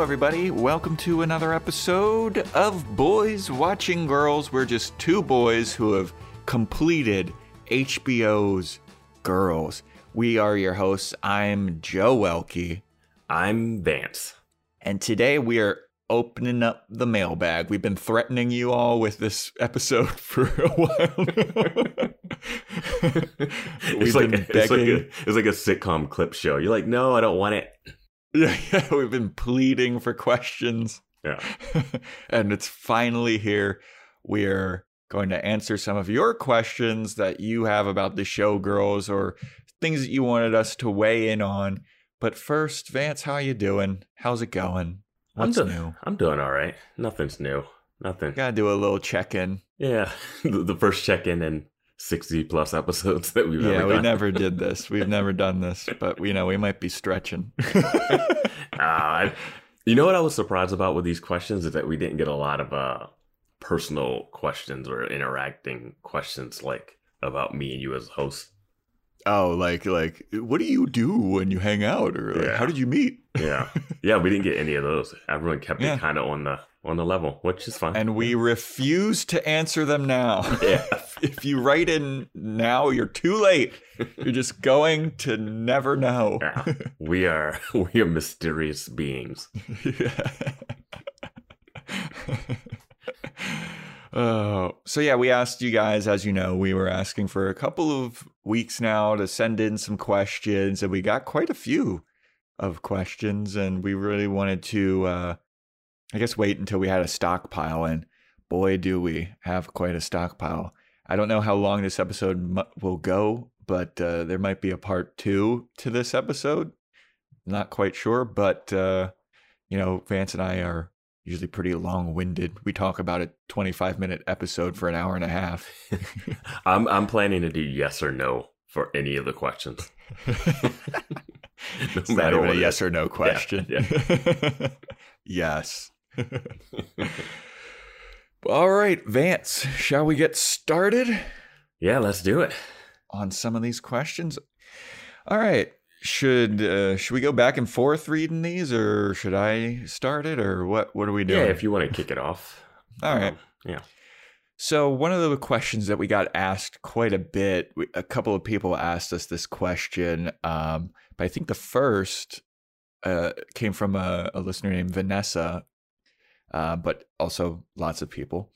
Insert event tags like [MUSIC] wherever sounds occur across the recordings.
Hello, everybody. Welcome to another episode of Boys Watching Girls. We're just two boys who have completed HBO's Girls. We are your hosts. I'm Joe Welke. I'm Vance. And today we are opening up the mailbag. We've been threatening you all with this episode [LAUGHS] for a while. [LAUGHS] it's, like, it's, like a, it's like a sitcom clip show. You're like, no, I don't want it. [LAUGHS] Yeah, yeah, we've been pleading for questions. Yeah. [LAUGHS] and it's finally here. We're going to answer some of your questions that you have about the showgirls or things that you wanted us to weigh in on. But first, Vance, how you doing? How's it going? What's I'm do- new? I'm doing all right. Nothing's new. Nothing. Gotta do a little check in. Yeah. [LAUGHS] the first check in in 60 plus episodes that we've yeah, ever we done. never did this. We've [LAUGHS] never done this, but you know, we might be stretching. [LAUGHS] uh, you know what I was surprised about with these questions is that we didn't get a lot of uh, personal questions or interacting questions like about me and you as hosts. oh, like like what do you do when you hang out or like, Yeah. how did you meet? Yeah. [LAUGHS] yeah, we didn't get any of those. Everyone kept Yeah. it kind of on the on the level, which is fine. And we refuse to answer them now. Yeah. If you write in now, you're too late. You're just going to never know. yeah. we are [LAUGHS] we are mysterious beings. [LAUGHS] [LAUGHS] Oh, so yeah, we asked you guys, as you know, we were asking for a couple of weeks now to send in some questions, and we got quite a few of questions, and we really wanted to, uh, I guess, wait until we had a stockpile, and boy, do we have quite a stockpile. I don't know how long this episode mu- will go, but uh, there might be a part two to this episode. Not quite sure, but uh, you know, Vance and I are usually pretty long-winded. We talk about a 25-minute episode for an hour and a half. [LAUGHS] I'm I'm planning to do yes or no for any of the questions. [LAUGHS] [LAUGHS] no It's not even a yes or no question. yes. All right, Vance, shall we get started Yeah, let's do it. on some of these questions? All right. Should uh, should we go back and forth reading these, or should I start it, or what? What are we doing? Yeah, if you want to kick it off. [LAUGHS] All right. Um, yeah. So one of the questions that we got asked quite a bit, we- a couple of people asked us this question, um, but I think the first uh, came from a, a listener named Vanessa, uh, but also lots of people.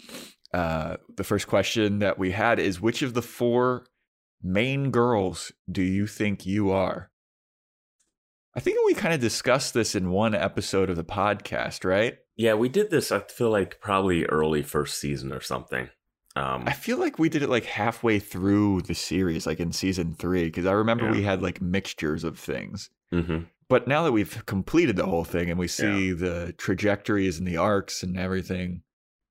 Uh, the first question that we had is, which of the four main girls do you think you are? I think we kind of discussed this in one episode of the podcast, right? Yeah, we did this. I feel like probably early first season or something. Um, I feel like we did it like halfway through the series, like in season three, because I remember Yeah. we had like mixtures of things. mhm. But now that we've completed the whole thing and we see the trajectories and the arcs and everything,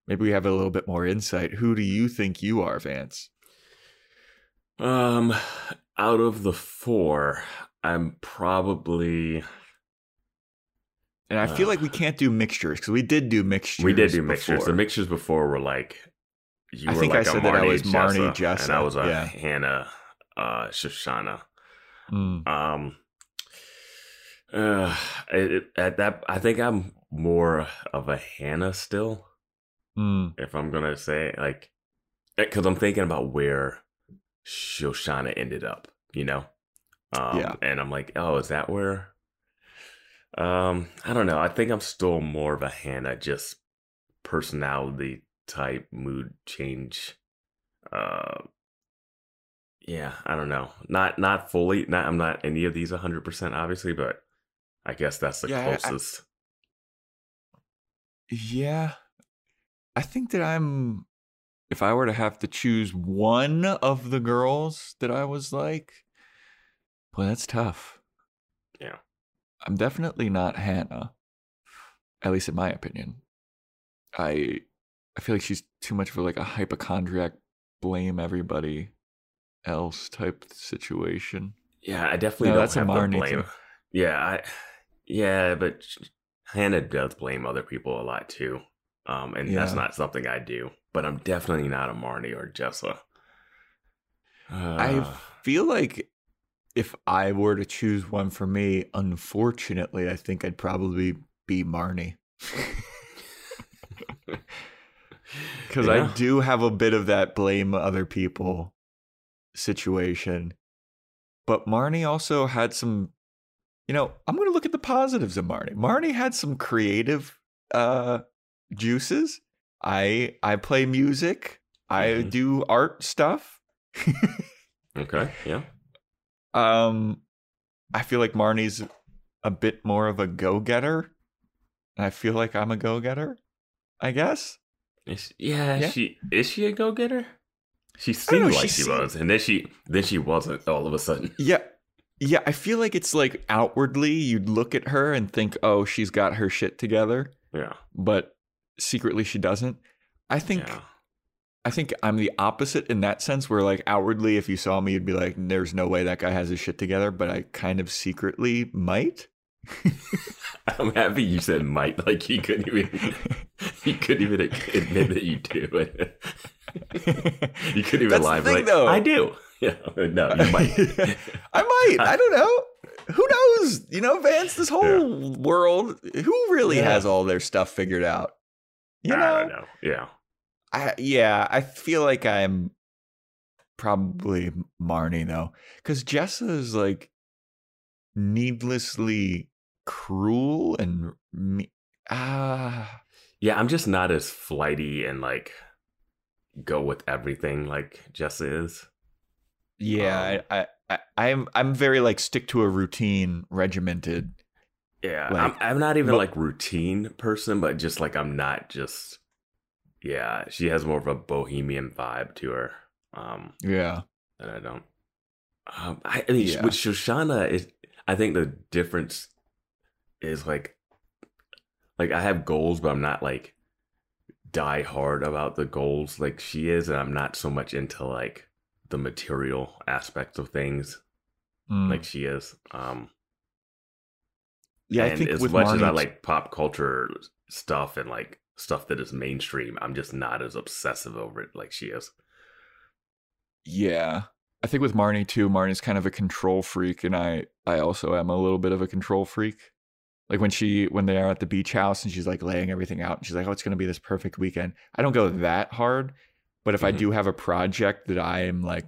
maybe we have a little bit more insight. Who do you think you are, Vance? Um, out of the four, I'm probably And I feel Uh. like we can't do mixtures because we did do mixtures. we did do mixtures. before. The mixtures before were like you I were think I like a said that I Marnie was Marnie Jessa, and I was a yeah. Hannah uh, Shoshana. Mm, Um, uh, it, at that, I think I'm more of a Hannah still. mm, If I'm gonna say like, because I'm thinking about where Shoshana ended up, you know. Um, Yeah. And I'm like, oh, is that where? Um, I don't know. I think I'm still more of a Hannah, just personality type, mood change. Uh, yeah, I don't know. Not not fully. Not I'm not any of these 100 percent obviously, but I guess that's the Yeah, I- I- closest. Yeah. I think that I'm if I were to have to choose one of the girls that I was like, boy, that's tough. Yeah. I'm definitely not Hannah. At least in my opinion. I I feel like she's too much of a, like a hypochondriac blame everybody else type situation. Yeah, I definitely No, don't that's a have the blame. thing. Yeah, I yeah, but Hannah does blame other people a lot too. Um, and that's not something I do. But I'm definitely not a Marnie or Jessa. I Uh, feel like if I were to choose one for me, unfortunately, I think I'd probably be Marnie. [LAUGHS] Because Yeah. I do have a bit of that blame other people situation. But Marnie also had some, you know, I'm going to look at the positives of Marnie. Marnie had some creative uh, juices. I I play music. I Mhm. do art stuff. Okay. Yeah. Um, I feel like Marnie's a bit more of a go-getter. And I feel like I'm a go-getter. I guess. Is yeah, Yeah. She is she a go getter? She don't know, seemed like she she seemed- was, and then she then she wasn't. All of a sudden. Yeah. Yeah, I feel like it's like outwardly you'd look at her and think, "Oh, she's got her shit together," Yeah. but secretly she doesn't. I think Yeah. I think I'm the opposite in that sense where like outwardly if you saw me you'd be like, "There's no way that guy has his shit together," but I kind of secretly might. [LAUGHS] I'm happy you said might. Like you couldn't even he couldn't even admit that you do it. [LAUGHS] you couldn't even That's lie. be thing, like, though. I do. [LAUGHS] Yeah. No, you might. [LAUGHS] I might. I don't know. Who knows? You know, Vance, this whole world, who really Yeah. has all their stuff figured out? You know? I don't know. Yeah. I yeah, I feel like I'm probably Marnie though, because Jessa is like needlessly cruel and me- ah Yeah, I'm just not as flighty and like go with everything like Jessa is. Yeah. I, I I I'm I'm very like stick to a routine, regimented. Yeah, Like, I'm, I'm not even mo- like routine person, but just like I'm not just. Yeah, she has more of a bohemian vibe to her. Um, Yeah, that I don't. Um, I, I mean, Yeah. with Shoshana, is I think the difference is like, like I have goals, but I'm not like die hard about the goals like she is, and I'm not so much into like the material aspects of things Mm. like she is. Um, yeah. I and think as with much Marnie, as I like pop culture stuff and like stuff that is mainstream, I'm just not as obsessive over it like she is. Yeah. I think with Marnie too, Marnie's kind of a control freak and I I also am a little bit of a control freak. Like when she when they are at the beach house and she's like laying everything out and she's like, "Oh, it's going to be this perfect weekend." I don't go that hard, but if I Mhm. do have a project that I am like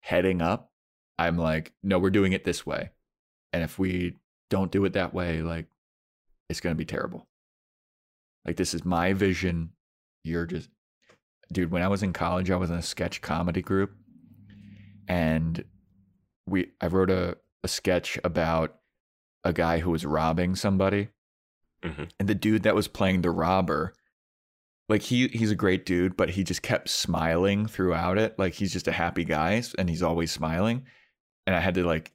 heading up, I'm like, "No, we're doing it this way." And if we don't do it that way, like it's going to be terrible. Like this is my vision. You're just dude, when I was in college, I was in a sketch comedy group and we I wrote a, a sketch about a guy who was robbing somebody. Mhm. And the dude that was playing the robber, like he he's a great dude, but he just kept smiling throughout it. Like he's just a happy guy and he's always smiling. And I had to like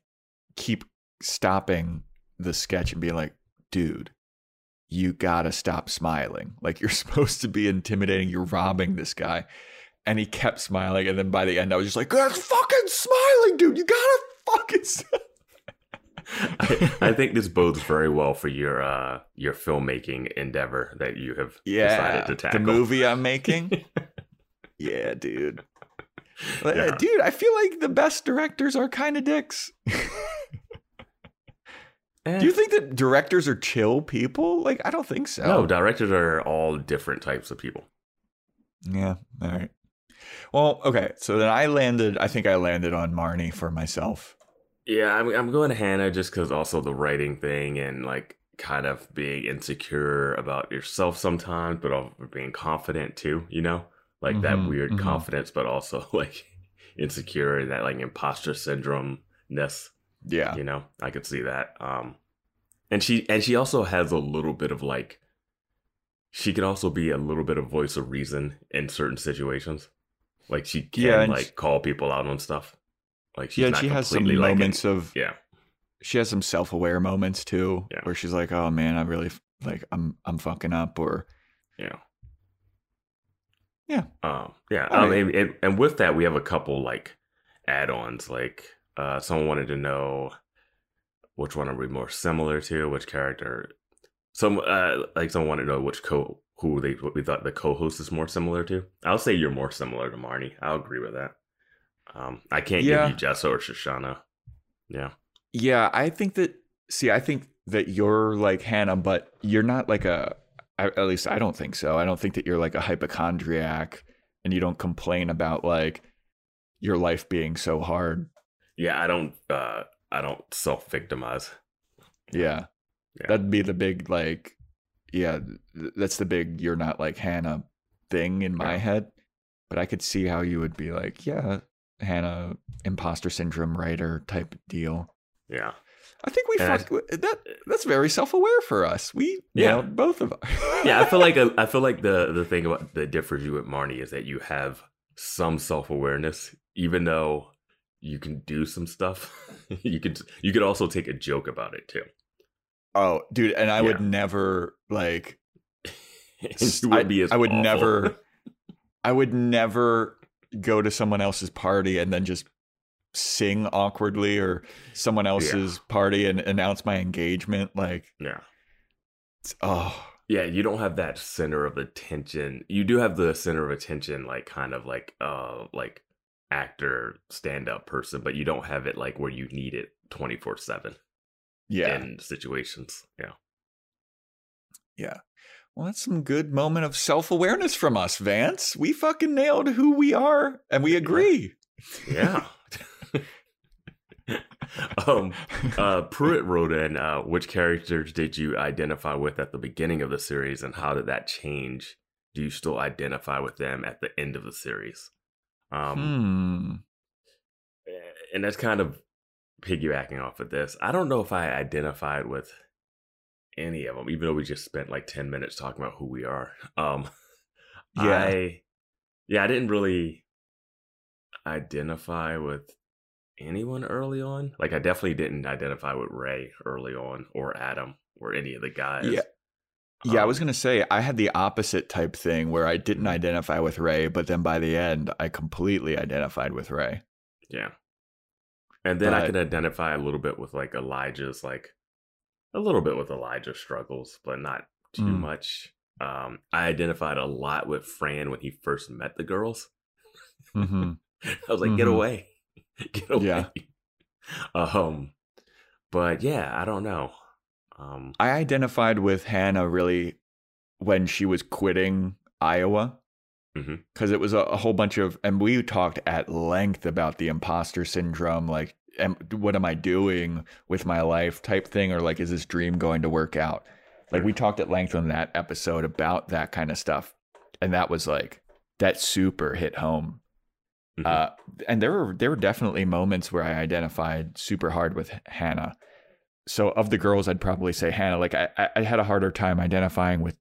keep stopping the sketch and being like, dude, you gotta stop smiling. [LAUGHS] Like you're [LAUGHS] supposed to be intimidating. You're robbing this guy. And he kept smiling. And then by the end, I was just like, that's fucking smiling, dude. You gotta fucking [LAUGHS] stop. [LAUGHS] I, I think this bodes very well for your uh your filmmaking endeavor that you have yeah. decided to tackle. The movie I'm making. [LAUGHS] yeah, dude. Yeah. Dude, I feel like the best directors are kind of dicks. Eh, Do you think that directors are chill people? Like, I don't think so. no, directors are all different types of people. Yeah. All right. Well, okay. So then I landed, I think I landed on Marnie for myself. Yeah, I'm I'm going to Hannah just because also the writing thing and like kind of being insecure about yourself sometimes, but also being confident too. You know, like that Mhm, weird mhm. confidence, but also [LAUGHS] like insecure and that like imposter syndrome ness. Yeah. You know, I could see that. Um, and she and she also has a little bit of like, she can also be a little bit of voice of reason in certain situations. Like she can Yeah, like she- call people out on stuff. Like she's yeah, she has some like, moments of, yeah. she has some self-aware moments too, Yeah. where she's like, "Oh man, I really like I'm I'm fucking up," or Yeah. Yeah. Um, yeah. Um, right. and, and, and with that, we have a couple like add-ons. Like, uh, someone wanted to know which one are we more similar to, which character. Some uh, like someone wanted to know which co who they what we thought the co-host is more similar to. I'll say you're more similar to Marnie. I'll agree with that. Um, I can't Yeah. give you Jessa or Shoshana. Yeah. Yeah, I think that. See, I think that you're like Hannah, but you're not like a. At least I don't think so. I don't think that you're like a hypochondriac, and you don't complain about like your life being so hard. Yeah, I don't. uh I don't self victimize. Yeah. Yeah. That'd be the big like yeah, th- that's the big you're not like Hannah thing in my Yeah. head. But I could see how you would be like, yeah, Hannah imposter syndrome writer type deal. Yeah. I think we And I- that that's very self-aware for us. We Yeah. nailed both of us. [LAUGHS] Yeah, I feel like uh, [LAUGHS] I feel like the the thing about that differs you with Marnie is that you have some self awareness, even though you can do some stuff. [LAUGHS] you could you could also take a joke about it too. Oh, dude, and I would never like you I, would be as I would awful. never I would never go to someone else's party and then just sing awkwardly or someone else's party and announce my engagement like Yeah. it's, oh Yeah, you don't have that center of attention. You do have the center of attention, like kind of like uh like actor stand up person, but you don't have it like where you need it twenty four seven yeah in situations. Yeah. Yeah. Well that's some good moment of self-awareness from us vance we fucking nailed who we are and we agree Yeah. [LAUGHS] um uh Pruitt wrote in uh which characters did you identify with at the beginning of the series and how did that change? Do you still identify with them at the end of the series? Um hmm and that's kind of piggybacking off of this. I don't know if I identified with any of them, even though we just spent like 10 minutes talking about who we are. Um, [LAUGHS] Yeah. I, yeah, I didn't really identify with anyone early on. Like, I definitely didn't identify with Ray early on or Adam or any of the guys. Yeah. Yeah, I was Um, gonna say I had the opposite type thing where I didn't identify with Ray, but then by the end I completely identified with Ray. Yeah. And then I But- can identify a little bit with like Elijah's like a little bit with Elijah's struggles, but not too Mm. much. Um I identified a lot with Fran when he first met the girls. hmm [LAUGHS] I was like, get Mhm. away. [LAUGHS] Get away. Yeah. [LAUGHS] Um but yeah, I don't know. Um I identified with Hannah really when she was quitting Iowa Because it was a, a whole bunch of, and we talked at length about the imposter syndrome, like, am, what am I doing with my life type thing, or like, is this dream going to work out? Like, we talked at length on that episode about that kind of stuff, and that was like that super hit home. Mhm. Uh, and there were there were definitely moments where I identified super hard with Hannah. So of the girls, I'd probably say Hannah. Like I- I had a harder time identifying with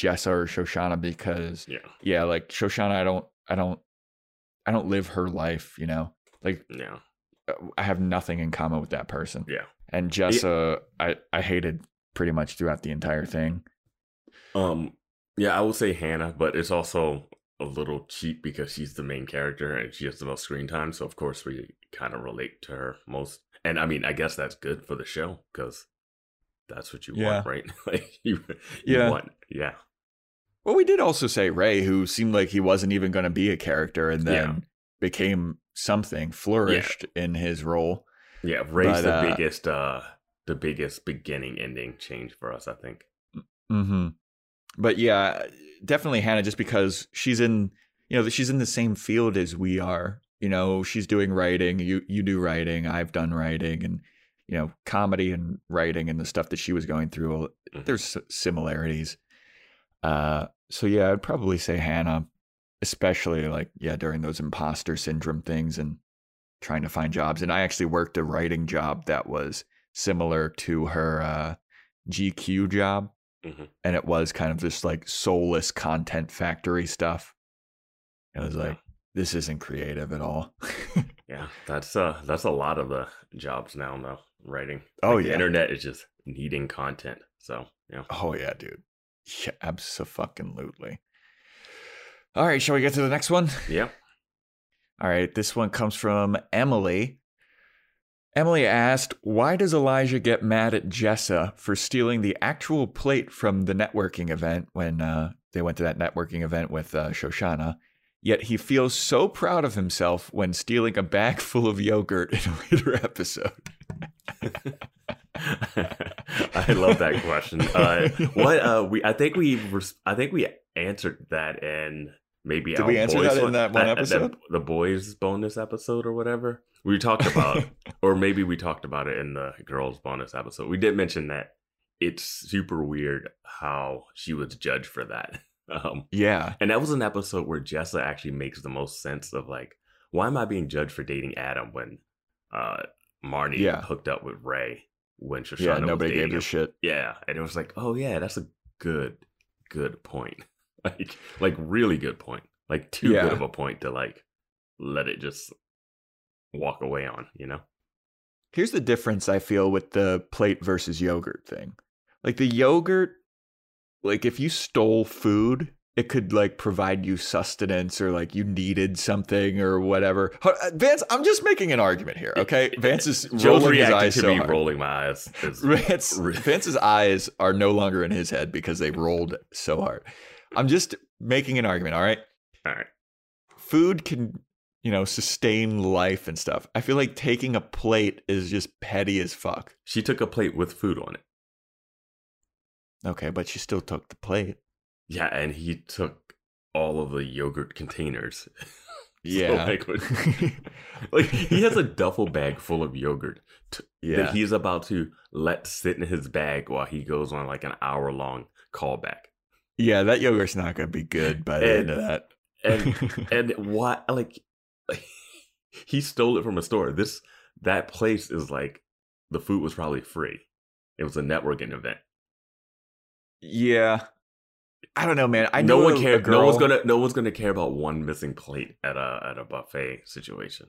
Jessa or Shoshana because yeah. yeah, like Shoshana, I don't, I don't, I don't live her life. You know, like Yeah. I have nothing in common with that person. Yeah. And Jessa, I I hated pretty much throughout the entire thing. Um, yeah, I would say Hannah, but it's also a little cheap because she's the main character and she has the most screen time. So of course we kind of relate to her most. And I mean, I guess that's good for the show because that's what you Yeah. want, right? [LAUGHS] like you, you Yeah. want, yeah, Well, we did also say Ray, who seemed like he wasn't even going to be a character, and then Yeah. became something, flourished in his role. yeah. Ray's But, the uh, biggest, uh, the biggest beginning ending change for us, I think. Mm-hmm. But yeah, definitely Hannah, just because she's in, you know, she's in the same field as we are. You know, she's doing writing. You you do writing. I've done writing, and you know, comedy and writing and the stuff that she was going through. Mhm. There's similarities. Uh, so yeah, I'd probably say Hannah, especially like yeah during those imposter syndrome things and trying to find jobs. And I actually worked a writing job that was similar to her uh, GQ job Mhm. and it was kind of this like soulless content factory stuff. It was like, this isn't creative at all. [LAUGHS] Yeah, that's uh, that's a lot of the jobs now, though. Writing. oh Like, the yeah, internet is just needing content. So yeah. oh yeah, dude. Yeah, absolutely. All right, shall we get to the next one? Yeah. All right, this one comes from Emily. Emily asked, Why does Elijah get mad at Jessa for stealing the actual plate from the networking event when uh, they went to that networking event with uh, Shoshana? Yet he feels so proud of himself when stealing a bag [LAUGHS] full of yogurt in a later episode. [LAUGHS] [LAUGHS] I love that question. Uh, what uh, we I think we res- I think we answered that in maybe Did we answer that in that one uh, uh, the- episode? the boys bonus episode or whatever we talked about, [LAUGHS] or maybe we talked about it in the girls bonus episode. We did mention that it's super weird how she was judged for that. [LAUGHS] Um, yeah. and that was an episode where Jessa actually makes the most sense of like, why am I being judged for dating Adam when uh Marnie Yeah. hooked up with Ray when Shoshana Yeah. Nobody gave a shit. Yeah, and it was like, oh yeah, that's a good, good point. [LAUGHS] Like, like really good point. Like too Yeah. good of a point to like let it just walk away on. You know? Here's the difference I feel with the plate versus yogurt thing. Like the yogurt, like if you stole food, it could like provide you sustenance or like you needed something or whatever. Uh, Vance, I'm just making an argument here, okay? Vance is rolling his eyes to so me hard. rolling my eyes. [LAUGHS] Vance, Vance's eyes are no longer in his head because they rolled so hard. I'm just making an argument, all right? all right. Food can, you know, sustain life and stuff. I feel like taking a plate is just petty as fuck. She took a plate with food on it. Okay, but she still took the plate. Yeah, and he took all of the yogurt containers. [LAUGHS] Yeah. like, [LAUGHS] [LAUGHS] like he has a duffel bag full of yogurt t- yeah. that he's about to let sit in his bag while he goes on like an hour long callback. yeah, that yogurt's not going to be good by the end of that. And and why like, like he stole it from a store. This that place is like the food was probably free. It was a networking event. yeah. I don't know, man. I no know one a. No one's gonna. No one's gonna care about one missing plate at a at a buffet situation.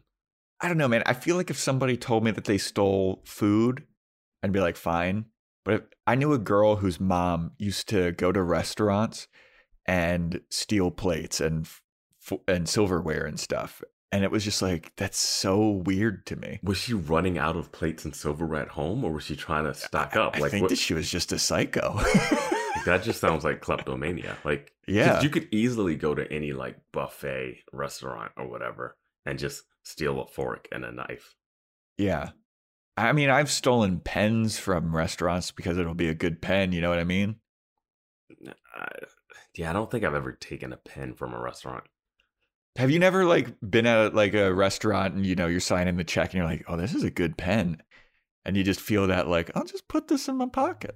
I don't know, man. I feel like if somebody told me that they stole food, I'd be like, fine. But if, I knew a girl whose mom used to go to restaurants and steal plates and f- and silverware and stuff, and it was just like that's so weird to me. Was she running out of plates and silverware at home, or was she trying to stock up? I like think what, that she was just a psycho. [LAUGHS] [LAUGHS] that just sounds like kleptomania. Like, yeah, you could easily go to any like buffet restaurant or whatever and just steal a fork and a knife. yeah. I mean, I've stolen pens from restaurants because it'll be a good pen. You know what I mean? I, yeah, I don't think I've ever taken a pen from a restaurant. Have you never like been at like a restaurant and you know you're signing the check and you're like, oh, this is a good pen, and you just feel that like I'll just put this in my pocket.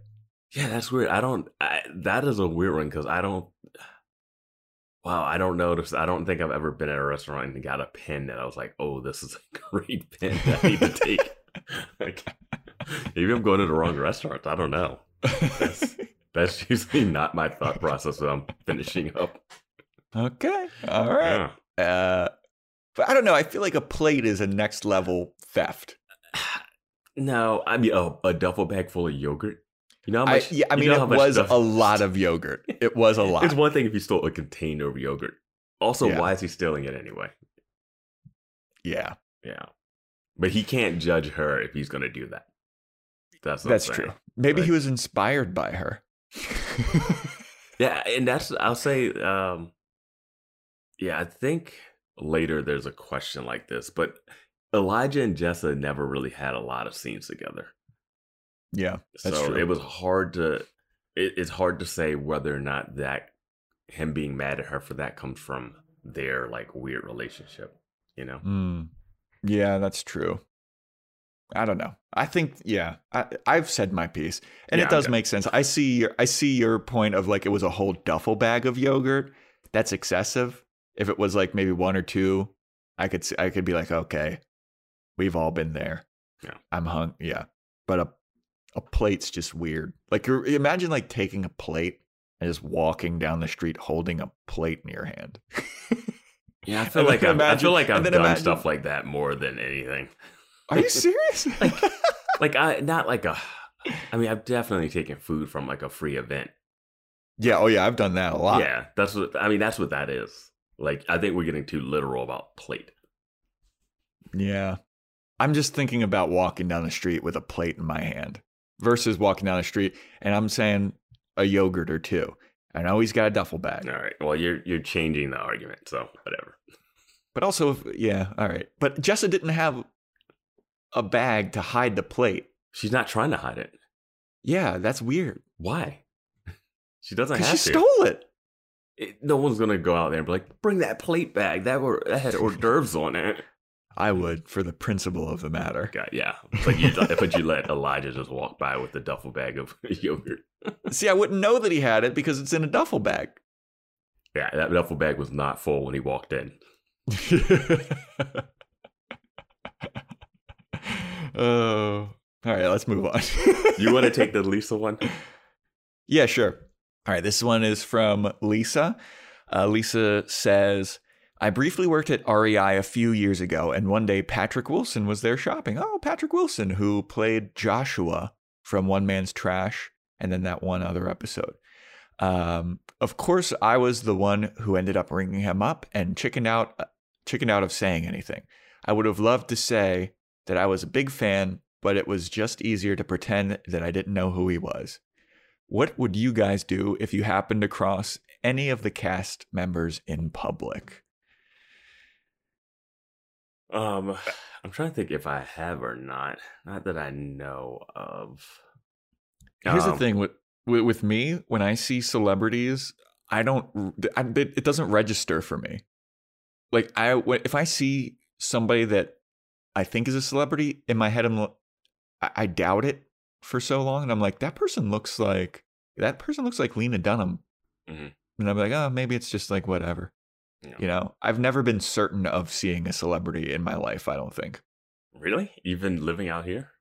Yeah, that's weird. I don't. I, that is a weird one because I don't. Wow, I don't notice. I don't think I've ever been at a restaurant and got a pen that I was like, "Oh, this is a [LAUGHS] great pen that I need to take." [LAUGHS] like, maybe I'm going to the wrong restaurant. I don't know. That's, [LAUGHS] that's usually not my thought process when I'm finishing up. okay, all right. Yeah. Uh, but I don't know. I feel like a plate is a next level theft. [SIGHS] No, I mean a, a duffel bag full of yogurt. You know how I, much? yeah, I mean, it was stuff- a lot of yogurt. It was a [LAUGHS] lot. It's one thing if you stole a container of yogurt. Also, Yeah. why is he stealing it anyway? yeah, Yeah. But he can't judge her if he's going to do that. That's that's true. Maybe Like- he was inspired by her. [LAUGHS] Yeah, and that's I'll say um yeah, I think later there's a question like this, but Elijah and Jessa never really had a lot of scenes together. Yeah, That's so true. it was hard to it, it's hard to say whether or not that him being mad at her for that comes from their like weird relationship, you know? Mm. Yeah, that's true. I don't know. I think yeah, I, I've said my piece, and Yeah, it does okay. make sense. I see your I see your point of like it was a whole duffel bag of yogurt. That's excessive. If it was like maybe one or two, I could I could be like, okay, we've all been there. Yeah. I'm hung. Yeah, but a a plate's just weird. Like imagine like taking a plate and just walking down the street holding a plate in your hand. Yeah, I [LAUGHS] feel And like I've, I feel like I've done imagine- stuff like that more than anything. Are you [LAUGHS] serious? [LAUGHS] Like I not like a I mean, I've definitely taken food from like a free event. yeah. Oh yeah, I've done that a lot. Yeah, that's what I mean. That's what that is. Like, I think we're getting too literal about plate. Yeah. I'm just thinking about walking down the street with a plate in my hand versus walking down the street and I'm saying a yogurt or two. I know he's got a duffel bag. All right. Well, you're you're changing the argument, so whatever. But also, if, yeah, all right. But Jessa didn't have a bag to hide the plate. She's not trying to hide it. Yeah, that's weird. Why? She doesn't have she to. stole it. It- no one's gonna go out there and be like, "Bring that plate back. That were that had hors d'oeuvres on it." I would for the principle of the matter. God, yeah. But you, but you let Elijah just walk by with the duffel bag of [LAUGHS] yogurt. See, I wouldn't know that he had it because it's in a duffel bag. Yeah, that duffel bag was not full when he walked in. [LAUGHS] Oh, all right. Let's move on. [LAUGHS] You want to take the Lisa one? Yeah, sure. All right, this one is from Lisa. Uh, Lisa says, I briefly worked at REI a few years ago, and one day Patrick Wilson was there shopping. Oh, Patrick Wilson, who played Joshua from One Man's Trash and then that one other episode. Um, of course, I was the one who ended up ringing him up and chickened out, chickened out of saying anything. I would have loved to say that I was a big fan, but it was just easier to pretend that I didn't know who he was. What would you guys do if you happened to cross any of the cast members in public? Um, I'm trying to think if I have or not. Not that I know of. Here's the Um, thing with, with with me when I see celebrities, I don't I, it it doesn't register for me. Like I if I see somebody that I think is a celebrity in my head, I'm I doubt it for so long, and I'm like that person looks like that person looks like Lena Dunham, Mhm. and I'm like oh maybe it's just like whatever. Yeah. You know, I've never been certain of seeing a celebrity in my life. I don't think. Really? Even living out here?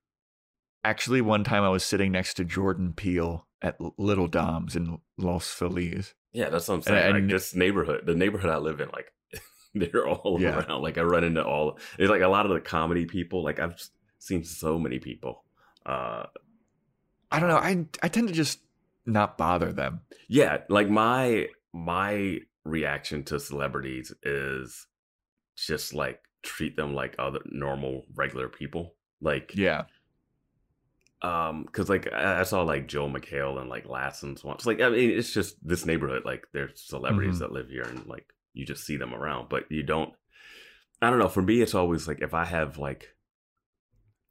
Actually, one time I was sitting next to Jordan Peele at Little Dom's in Los Feliz. Yeah, that's what I'm saying. I- like and- this neighborhood, the neighborhood I live in, like [LAUGHS] they're all Yeah. around. Like I run into all. It's like a lot of the comedy people. Like I've seen so many people. Uh, I don't know. I I tend to just not bother them. yeah, like my my reaction to celebrities is just like treat them like other normal regular people. Like Yeah. um because like I, I saw like Joel McHale and like lassens once like i mean it's just this neighborhood like there's celebrities Mhm. that live here and like you just see them around but you don't i don't know for me it's always like if i have like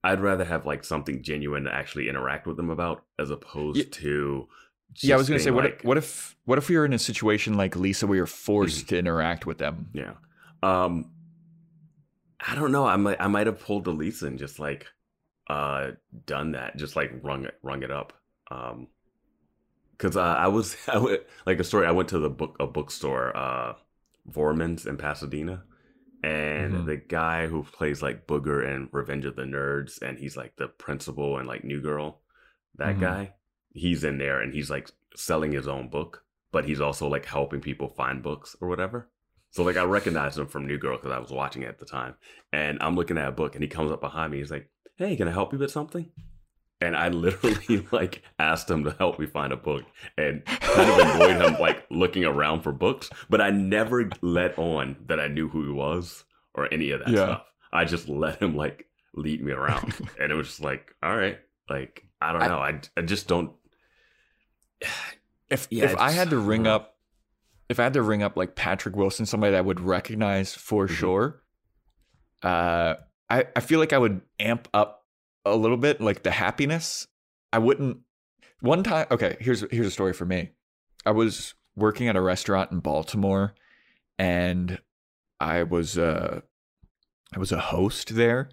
i'd rather have like something genuine to actually interact with them about as opposed Yeah. to yeah, I was gonna say, what like- if, what if what if we were in a situation like Lisa, where you're forced Mhm. to interact with them? Yeah. Um I don't know. I might I might have pulled the Lisa and just like uh done that, just like rung it rung it up. Um cuz uh, I was [LAUGHS] I went like a story I went to the book a bookstore uh Vroman's in Pasadena and Mhm. the guy who plays like Booger in Revenge of the Nerds and he's like the principal and like New Girl. That Mhm. guy, he's in there and he's like selling his own book, but he's also like helping people find books or whatever. So like I recognized him from New Girl because I was watching it at the time, and I'm looking at a book, and he comes up behind me. He's like, "Hey, can I help you with something?" And I [LAUGHS] literally like asked him to help me find a book, and kind of annoyed him like looking around for books. But I never let on that I knew who he was or any of that Yeah. stuff. I just let him like lead me around, [LAUGHS] and it was just like, all right, like I don't I- know, I I just don't. If Yeah, if I had to ring up, if I had to ring up like Patrick Wilson, somebody that I would recognize for Mhm. sure, uh, I I feel like I would amp up a little bit, like the happiness. I wouldn't. One time, okay, here's here's a story for me. I was working at a restaurant in Baltimore, and I was uh, I was a host there,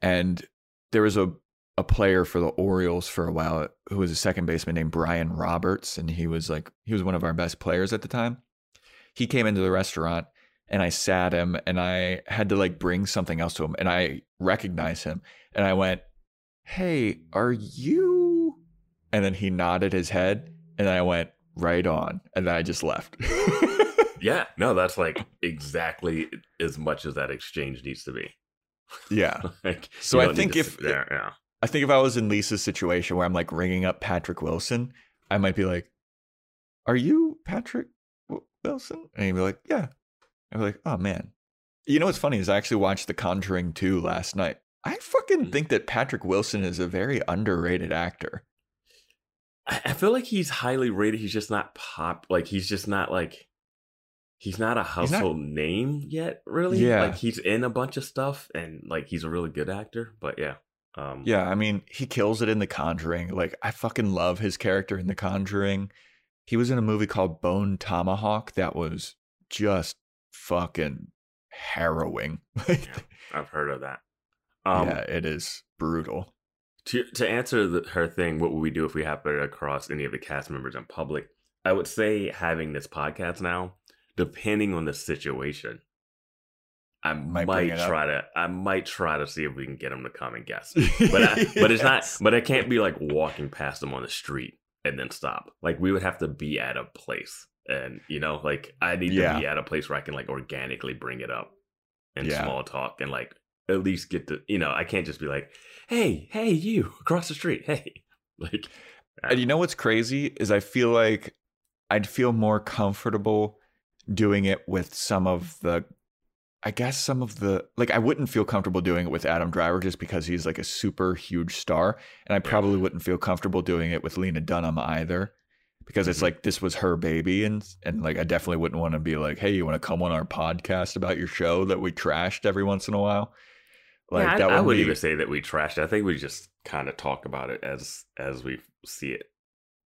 and there was a a player for the Orioles for a while who was a second baseman named Brian Roberts, and he was like he was one of our best players at the time. He came into the restaurant and I sat him and I had to like bring something else to him and I recognized him and I went, Hey, are you? And then he nodded his head and I went, Right on. And then I just left. [LAUGHS] Yeah, no, that's like exactly as much as that exchange needs to be. yeah. [LAUGHS] like, So I think if- yeah, I think if I was in Lisa's situation where I'm like ringing up Patrick Wilson, I might be like, "Are you Patrick Wilson?" And he'd be like, "Yeah." I'd be like, "Oh man." You know what's funny is I actually watched The Conjuring 2 last night. I fucking Mm. think that Patrick Wilson is a very underrated actor. I, feel like he's highly rated. He's just not pop. Like he's just not like he's not a not- household name yet. Really, Yeah. Like he's in a bunch of stuff, and like he's a really good actor. But yeah, Um, Yeah, I mean, he kills it in The Conjuring. Like, I fucking love his character in The Conjuring. He was in a movie called Bone Tomahawk that was just fucking harrowing. [LAUGHS] Like, yeah, I've heard of that. Um, yeah, it is brutal. to to answer the, her thing, what would we do if we happened across any of the cast members in public? I would say having this podcast now, depending on the situation, I Might might, bring it up. try to I might try to see if we can get them to come and guess. [LAUGHS] But I, but it's not. But I can't be like walking past them on the street and then stop. Like we would have to be at a place, and you know, like I need Yeah. to be at a place where I can like organically bring it up in Yeah. small talk and like at least get to you know I can't just be like, hey, hey, you across the street, hey, [LAUGHS] like And you know what's crazy is I feel like I'd feel more comfortable doing it with some of the I guess some of the like I wouldn't feel comfortable doing it with Adam Driver just because he's like a super huge star and I probably wouldn't feel comfortable doing it with Lena Dunham either because it's Mhm. like this was her baby and and like I definitely wouldn't want to be like hey you want to come on our podcast about your show that we trashed every once in a while like yeah, I, that I would wouldn't be even say that we trashed. it. I think we just kind of talk about it as as we see it.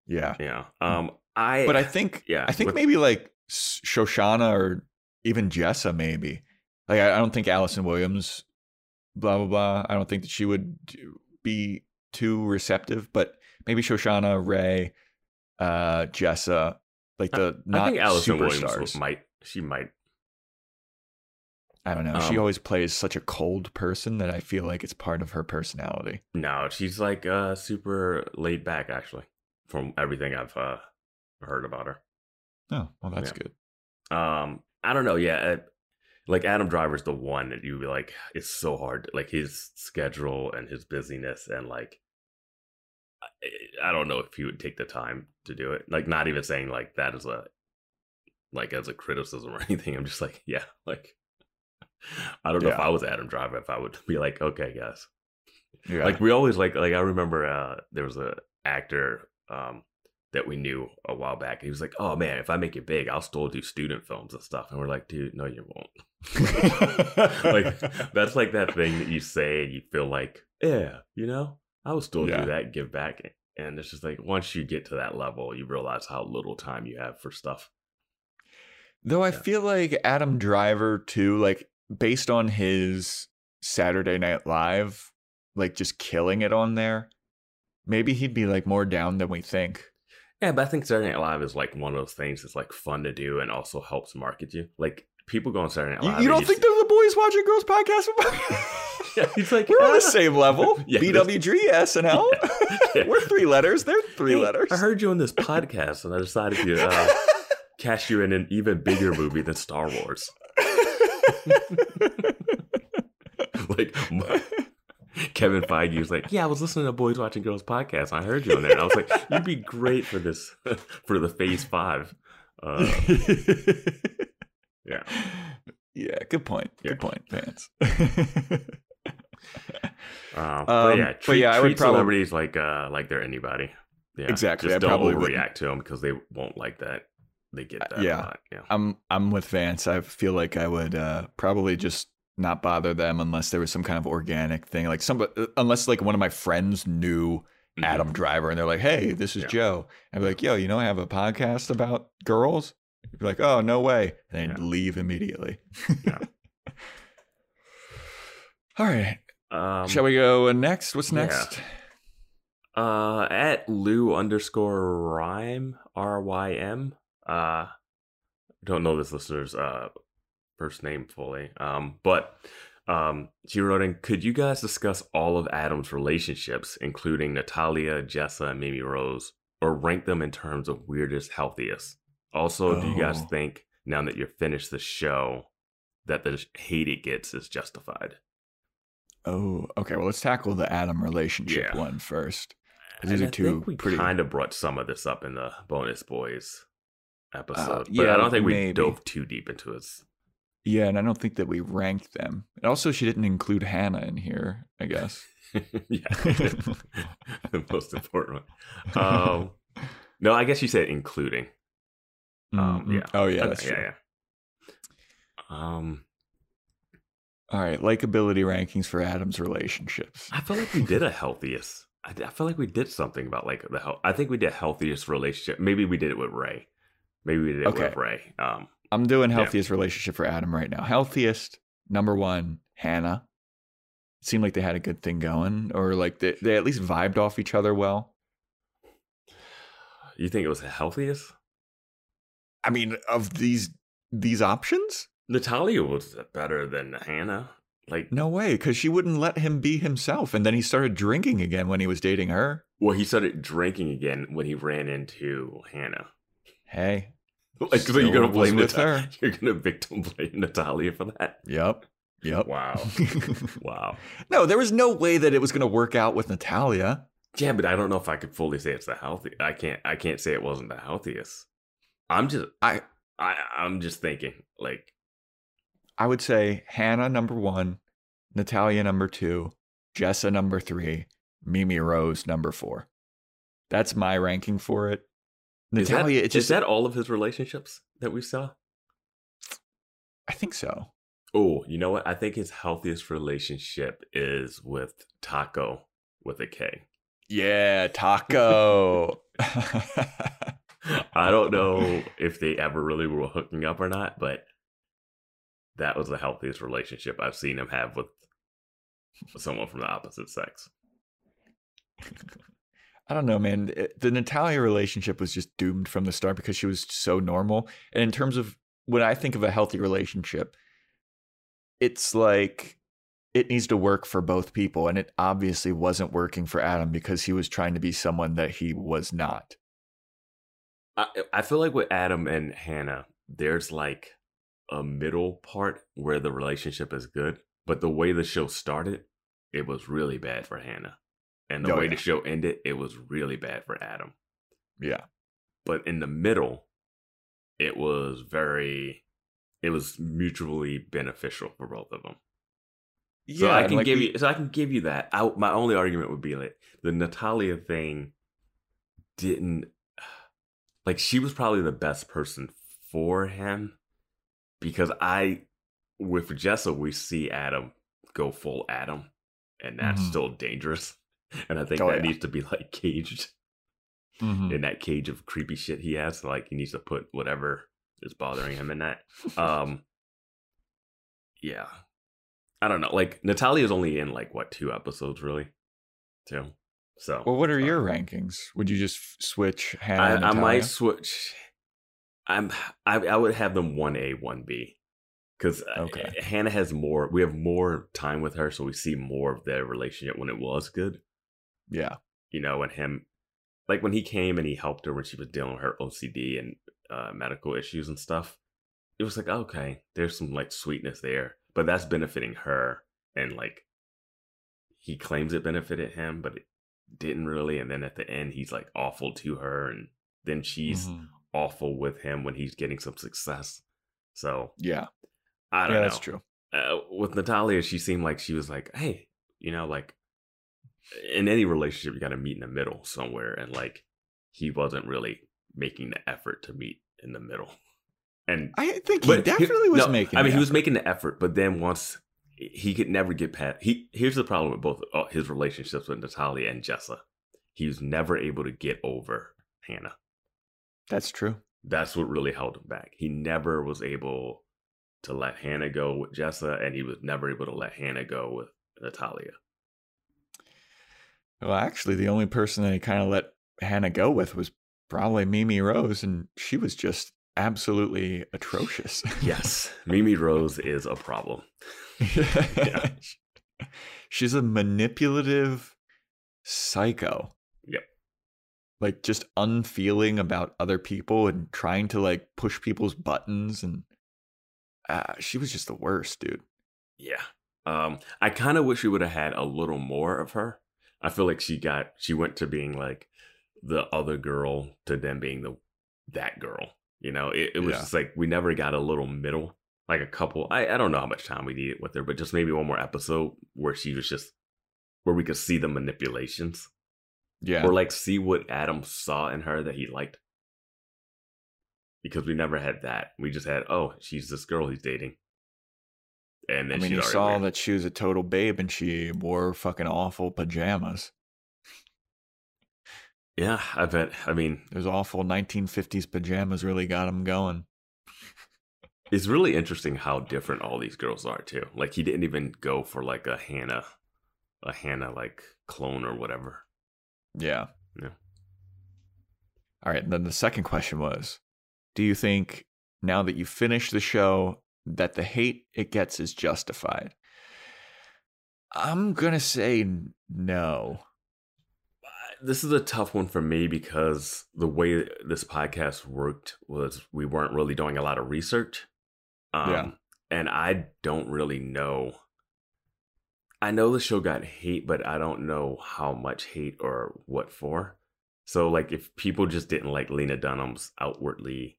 yeah Yeah. Um. I. But I think, Yeah, I think with- maybe like Shoshana or even Jessa, maybe. Like, I I don't think Allison Williams, blah blah blah. I don't think that she would be too receptive, but maybe Shoshana, Ray, uh, Jessa, like the not I think Allison superstars. Williams might. She might. I don't know. she um, always plays such a cold person that I feel like it's part of her personality. No, she's like uh super laid back actually. From everything I've uh heard about her. Oh, well, that's Yeah. good. Um, I don't know. Yeah, like Adam Driver's the one that you'd be like, it's so hard. Like his schedule and his busyness, and like, I, don't know if he would take the time to do it. Like, not even saying like that as a like as a criticism or [LAUGHS] anything. I'm just like, yeah, like. I don't know if I was Adam Driver, if I would be like, okay, guys, Yeah. like we always like like I remember uh there was a actor um that we knew a while back. He was like, "Oh man, if I make it big, I'll still do student films and stuff." And we're like, "Dude, no, you won't." [LAUGHS] like that's like that thing that you say and you feel like, yeah, you know, I will still Yeah. do that, give back. And it's just like once you get to that level, you realize how little time you have for stuff. Though I Yeah. feel like Adam Driver too, like based on his Saturday Night Live, like just killing it on there, maybe he'd be like more down than we think. Yeah, but I think Saturday Night Live is like one of those things that's like fun to do and also helps market you. Like people go on Saturday Night You, Live. you and don't think they're the boys watching girls podcast? [LAUGHS] Yeah, he's like We're on the "Ah." same level. [LAUGHS] Yeah, BWG, SNL. [LAUGHS] Yeah. We're three letters. They're three Hey, letters. I heard you on this podcast, and I decided to uh, cast you in an even bigger movie than Star Wars. like Kevin Feige was like, "Yeah, I was listening to Boys Watching Girls podcast. I heard you on there, and I was like, you'd be great for this for the Phase Five. Uh, yeah, Yeah, good point. Yeah. Good point, Vance. [LAUGHS] um, but Um, yeah, but treat, yeah, I would probably- celebrities like uh, like they're anybody. Yeah, Exactly, Just I don't probably overreact to them because they won't like that. They get that. yeah. a lot. yeah. I'm I'm with Vance. I feel like I would uh, probably just not bother them unless there was some kind of organic thing, like some unless like one of my friends knew Mhm. Adam Driver and they're like, "Hey, this is Yeah. Joe." I'd be like, "Yo, you know, I have a podcast about girls." You'd be like, "Oh, no way!" And Yeah. leave immediately. Yeah. [LAUGHS] All right, Um, shall we go next? What's yeah. next? Uh, at Lou underscore rhyme R Y M. Uh, don't know this listener's uh first name fully. Um, but um, she wrote in, could you guys discuss all of Adam's relationships, including Natalia, Jessa, and Mimi Rose, or rank them in terms of weirdest, healthiest? Also, do you guys Oh. think now that you're finished the show that the hate it gets is justified? Oh, okay. Well, let's tackle the Adam relationship Yeah. one first. 'Cause And These are two we pretty. kind of brought some of this up in the bonus boys episode, but yeah, I don't think we maybe. dove too deep into it. Yeah, and I don't think that we ranked them. And also, she didn't include Hannah in here. I guess. [LAUGHS] yeah, [LAUGHS] the most important one. Um, [LAUGHS] no, I guess you said including. Um, Mm, yeah. Oh yeah, Okay, that's true. yeah, yeah. Um, All right, likability rankings for Adam's relationships. I feel like we did a healthiest. I, I feel like we did something about like the health. I think we did healthiest relationship. Maybe we did it with Ray. Maybe we did it Okay. with Ray. Um, I'm doing Yeah. healthiest relationship for Adam right now. Healthiest, number one, Hannah. It seemed like they had a good thing going, or like they, they at least vibed off each other well. you think it was the healthiest? I mean, of these these options, Natalia was better than Hannah. Like, no way, because she wouldn't let him be himself, and then he started drinking again when he was dating her. well, he started drinking again when he ran into Hannah. Hey, Like, so you're gonna blame Natalia? her. [LAUGHS] You're gonna victim blame Natalia for that? yep, yep. Wow, [LAUGHS] wow. no, there was no way that it was going to work out with Natalia. Yeah, but I don't know if I could fully say it's the healthy. I can't. I can't say it wasn't the healthiest. I'm just. I I. I'm just thinking. Like, I would say Hannah number one, Natalia number two, Jessa number three, Mimi Rose number four. That's my ranking for it. is that, Natalia, it's is that all of his relationships that we saw? I think so. Oh, you know what? I think his healthiest relationship is with Taco with a K. Yeah, Taco. [LAUGHS] [LAUGHS] I don't know if they ever really were hooking up or not, but that was the healthiest relationship I've seen him have with someone from the opposite sex. [LAUGHS] I don't know, man. The Natalia relationship was just doomed from the start because she was so normal. And in terms of when I think of a healthy relationship, it's like it needs to work for both people. And it obviously wasn't working for Adam because he was trying to be someone that he was not. I, I feel like with Adam and Hannah, there's like a middle part where the relationship is good, but the way the show started, it was really bad for Hannah. And the Oh, way yeah. the show ended, it was really bad for Adam. Yeah. But in the middle, it was very, it was mutually beneficial for both of them. So I can like give we- you, so I can give you that. I, my only argument would be like the Natalia thing didn't, like she was probably the best person for him because I, with Jessa, we see Adam go full Adam, and that's Mhm. still dangerous. [LAUGHS] And I think Oh, that yeah. needs to be like caged Mhm. in that cage of creepy shit he has. Like he needs to put whatever is bothering him in that. [LAUGHS] Um, yeah, I don't know. Like Natalia's only in like what two episodes really, two. So Well, what are uh, your rankings? Would you just f- switch Hannah I, and I might switch. I'm I, I would have them one A one B because Okay. Hannah has more. We have more time with her, so we see more of their relationship when it was good. Yeah. you know, and him, like when he came and he helped her when she was dealing with her OCD and uh, medical issues and stuff. It was like, okay, there's some like sweetness there, but that's benefiting her. And like, he claims it benefited him, but it didn't really. And then at the end, he's like awful to her. And then she's Mhm. awful with him when he's getting some success. So Yeah. I don't Yeah, know that's true. uh, with Natalia, she seemed like she was like, hey, you know, like in any relationship, you got to meet in the middle somewhere. And like, he wasn't really making the effort to meet in the middle. And I think he definitely was no, making I mean, he was making the effort, but then once he could never get past. He here's the problem with both uh, his relationships with Natalia and Jessa. He was never able to get over Hannah. That's true. That's what really held him back. He never was able to let Hannah go with Jessa, and he was never able to let Hannah go with Natalia. Well, actually, the only person that he kind of let Hannah go with was probably Mimi Rose, and she was just absolutely atrocious. Yes, Mimi Rose is a problem. Yeah. [LAUGHS] She's a manipulative psycho. Yep. Like just unfeeling about other people and trying to like push people's buttons and uh, she was just the worst, dude. Yeah. Um, I kind of wish we would have had a little more of her. I feel like she got she went to being like the other girl to then being the that girl. You know, it, it was Yeah. just like we never got a little middle, like a couple. I, I don't know how much time we needed with her, but just maybe one more episode where she was just where we could see the manipulations Yeah. or like see what Adam saw in her that he liked. Because we never had that. We just had, oh, she's this girl he's dating. and then I mean, you saw that she was a total babe and she wore fucking awful pajamas. Yeah, I bet. I mean, Those awful 1950s pajamas really got him going. It's really interesting how different all these girls are too. Like he didn't even go for like a Hannah, a Hannah like clone or whatever. Yeah. Yeah. All right. And then the second question was Do you think now that you finished the show that the hate it gets is justified? I'm going to say no. This is a tough one for me because the way this podcast worked was we weren't really doing a lot of research. Um, Yeah. And I don't really know. I know the show got hate, but I don't know how much hate or what for. So, like, if people just didn't like Lena Dunham's outwardly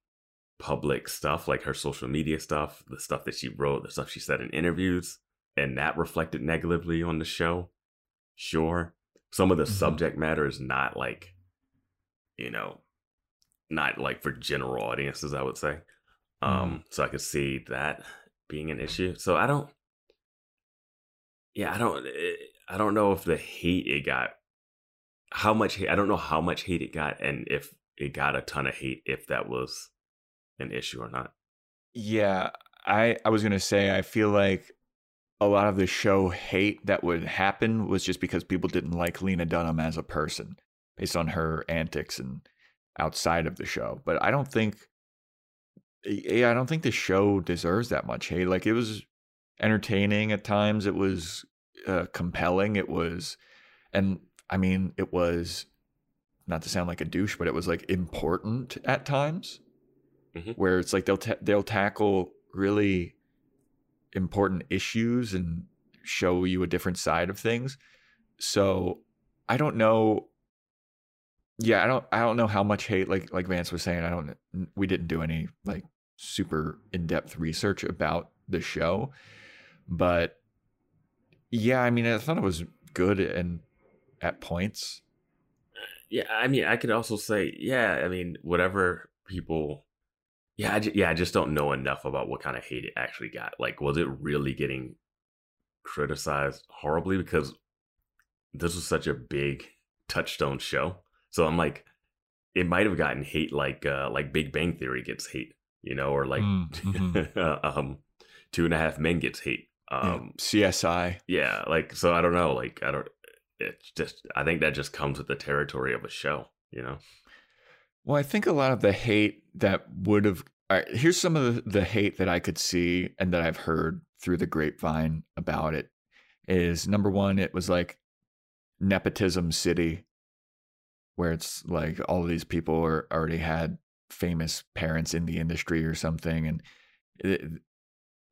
public stuff, like her social media stuff, the stuff that she wrote, the stuff she said in interviews, and that reflected negatively on the show, sure. Some of the Mhm. subject matter is not like, you know, not like for general audiences, I would say. Um, so I could see that being an issue. So I don't, yeah, I don't, eh, I don't know if the hate it got, how much hate, I don't know how much hate it got, and if it got a ton of hate, if that was an issue or not. Yeah, I I was gonna say I feel like a lot of the show hate that would happen was just because people didn't like Lena Dunham as a person based on her antics and outside of the show. But I don't think yeah, I don't think the show deserves that much hate. Like it was entertaining at times, it was uh, compelling, it was and I mean, it was not to sound like a douche, but it was like important at times Mhm. where it's like they'll ta- they'll tackle really important issues and show you a different side of things. So I don't know. Yeah, I don't. I don't know how much hate. Like like Vance was saying, I don't. We didn't do any like super in depth research about the show, but yeah, I mean, I thought it was good and at points. Yeah, I mean, I could also say, yeah, I mean, whatever people, yeah, I yeah, I just don't know enough about what kind of hate it actually got. Like, was it really getting criticized horribly because this was such a big touchstone show? So I'm like, it might have gotten hate like uh like Big Bang Theory gets hate, you know, or like Mm, mhm. [LAUGHS] um Two and a Half Men gets hate. Yeah, Um, CSI. yeah, like so I don't know, like I don't. It's just I think that just comes with the territory of a show, you know. Well, I think a lot of the hate that would have. Right, here's some of the, the hate that I could see and that I've heard through the grapevine about it. Is number one, it was like nepotism city, where it's like all of these people are already had famous parents in the industry or something, and it,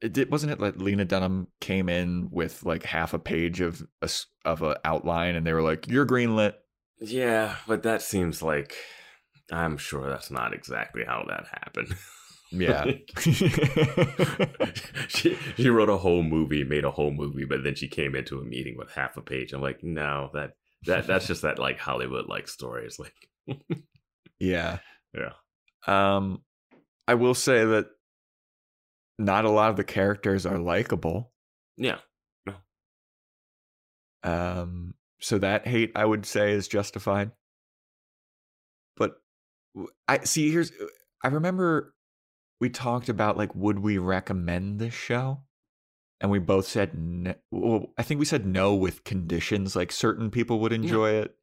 it wasn't it like Lena Dunham came in with like half a page of a of a outline, and they were like, "You're greenlit." Yeah, but that seems like I'm sure that's not exactly how that happened. Yeah. [LAUGHS] she she wrote a whole movie, made a whole movie, but then she came into a meeting with half a page. I'm like, no, that that that's just that like Hollywood like story. It's like, Yeah. [LAUGHS] Yeah. Um I will say that not a lot of the characters are likable. yeah, No. Um so that hate I would say is justified. But I see here's I remember we talked about like would we recommend this show? And we both said no. Well, I think we said no with conditions like certain people would enjoy it.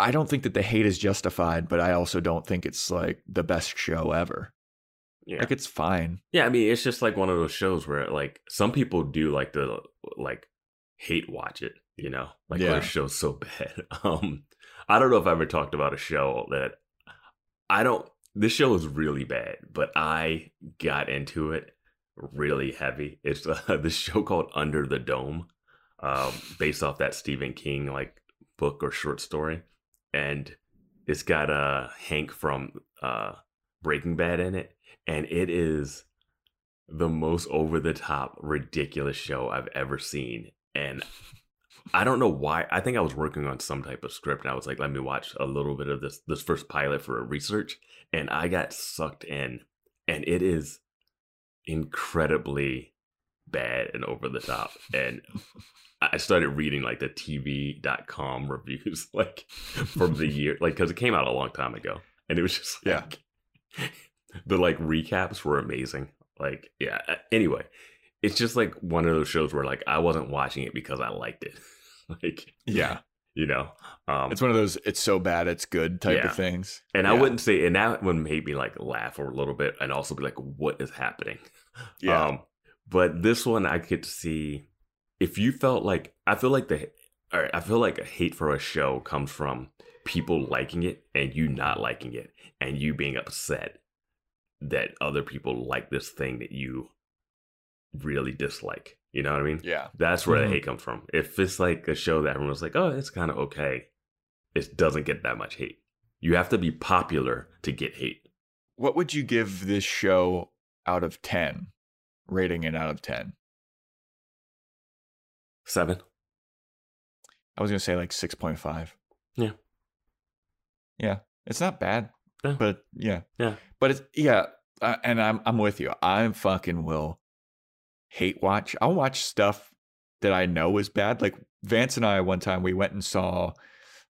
I don't think that the hate is justified, but I also don't think it's like the best show ever. yeah, Like it's fine. yeah. I mean, it's just like one of those shows where like some people do like the like hate watch it. You know, like Yeah. their show's so [LAUGHS] bad. Um, I don't know if I ever talked about a show that I don't. This show is really bad, but I got into it really heavy. It's [LAUGHS] uh, this show called Under the Dome, um, based off that Stephen King like book or short story, and it's got uh Hank from uh Breaking Bad in it, and it is the most over the top ridiculous show I've ever seen, and I don't know why. I think I was working on some type of script and I was like, let me watch a little bit of this this first pilot for research. And I got sucked in. And it is incredibly bad and over the top. And I started reading like the TV.com reviews, [LAUGHS] like from the year, like because it came out a long time ago, and it was just like, Yeah. [LAUGHS] the like recaps were amazing. Like, yeah. Anyway, it's just like one of those shows where like I wasn't watching it because I liked it, [LAUGHS] like Yeah. you know. Um, It's one of those it's so bad it's good type Yeah. of things. and I wouldn't say, and that one made me like laugh a little bit, and also be like, "What is happening?" Yeah. Um, but this one, I could see if you felt like I feel like the, all right, I feel like a hate for a show comes from people liking it and you not liking it, and you being upset that other people like this thing that you really dislike. You know what I mean? yeah. That's where Mhm. the hate comes from. If it's like a show that everyone's like, oh, it's kind of okay, it doesn't get that much hate. You have to be popular to get hate. What would you give this show out of 10? Rating it out of 10. Seven. I was going to say like 6.5. Yeah. Yeah. It's not bad. Yeah. But yeah. Yeah. But it's yeah, uh, and I'm I'm with you. I fucking will hate watch. I'll watch stuff that I know is bad. Like Vance and I one time we went and saw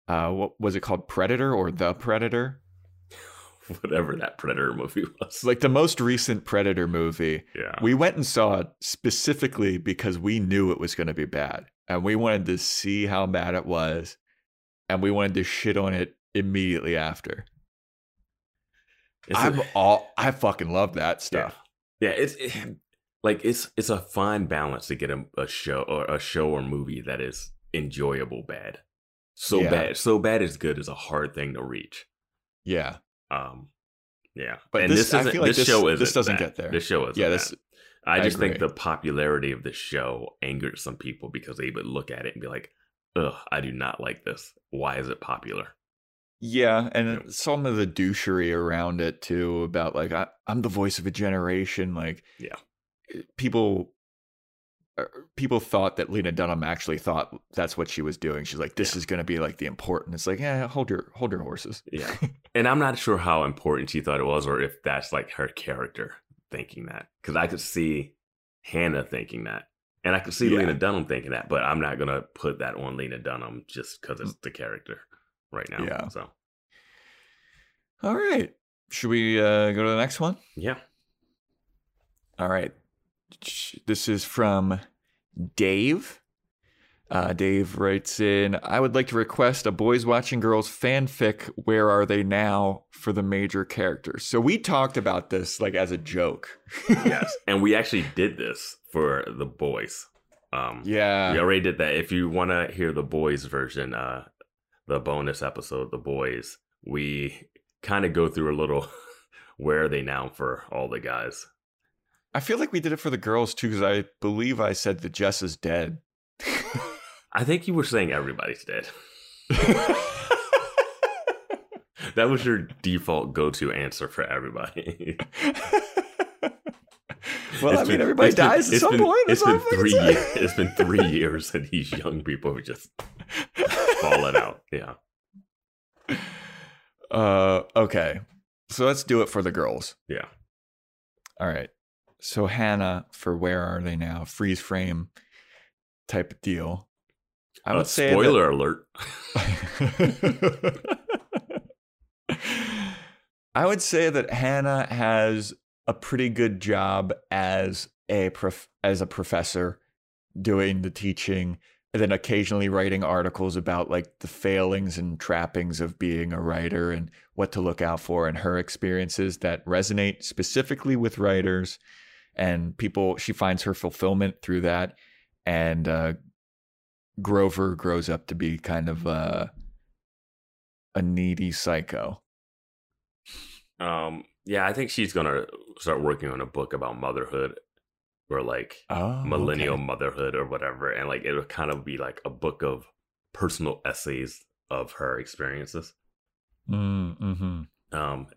uh what was it called Predator or The Predator? [LAUGHS] Whatever that Predator movie [LAUGHS] was. Like the most recent Predator movie. yeah. We went and saw it specifically because we knew it was going to be bad and we wanted to see how bad it was and we wanted to shit on it immediately after. I'm all I fucking love that stuff. yeah, it's it- like it's it's a fine balance to get a, a show or a show or movie that is enjoyable bad. So Yeah. bad, so bad is good is a hard thing to reach. Yeah. Um, yeah, But and this- this, I isn't, like this this- show isn't this doesn't that. get there. This show isn't. Yeah, this I I just think the popularity of the show angered some people because they would look at it and be like, "Ugh, I do not like this. Why is it popular?" Yeah, and Yeah. some of the douchery around it too about like I, I'm the voice of a generation. Like, Yeah. people, uh, people thought that Lena Dunham actually thought that's what she was doing. She's like, this Yeah. is going to be like the important. It's like, yeah, hold your hold your horses. Yeah. [LAUGHS] And I'm not sure how important she thought it was, or if that's like her character thinking that. Because I could see Hannah thinking that, and I could see Yeah. Lena Dunham thinking that. But I'm not gonna put that on Lena Dunham just because it's the character right now. Yeah. So All right, should we uh, go to the next one? yeah. All right. This is from Dave. Uh, Dave writes in I would like to request a Boys Watching Girls fanfic, Where Are They Now, for the major characters. So we talked about this like as a joke. [LAUGHS] yes. And we actually did this for the boys. Um, yeah. we already did that. If you want to hear the boys version, uh, the bonus episode, the boys, we kind of go through a little [LAUGHS] where are they now for all the guys. I feel like we did it for the girls too, because I believe I said that Jess is dead. [LAUGHS] I think you were saying everybody's dead. [LAUGHS] That was your default go-to answer for everybody. [LAUGHS] well, I It's mean, been- everybody it's been- dies at some been- point. It's been three years. It's been three years, and these young people have just fallen out. Yeah. Uh, okay. So let's do it for the girls. Yeah. All right. So Hannah for where are they now? Freeze frame type of deal. I would Uh, say spoiler alert. [LAUGHS] I would say that Hannah has a pretty good job as a prof- as a professor doing the teaching and then occasionally writing articles about like the failings and trappings of being a writer and what to look out for and her experiences that resonate specifically with writers and people she finds her fulfillment through that and uh, grover grows up to be kind of uh, a needy psycho Um, yeah, I think she's gonna start working on a book about motherhood, or like oh millennial okay. motherhood, or whatever, and like it'll kind of be like a book of personal essays of her experiences. Mm, mhm. Um,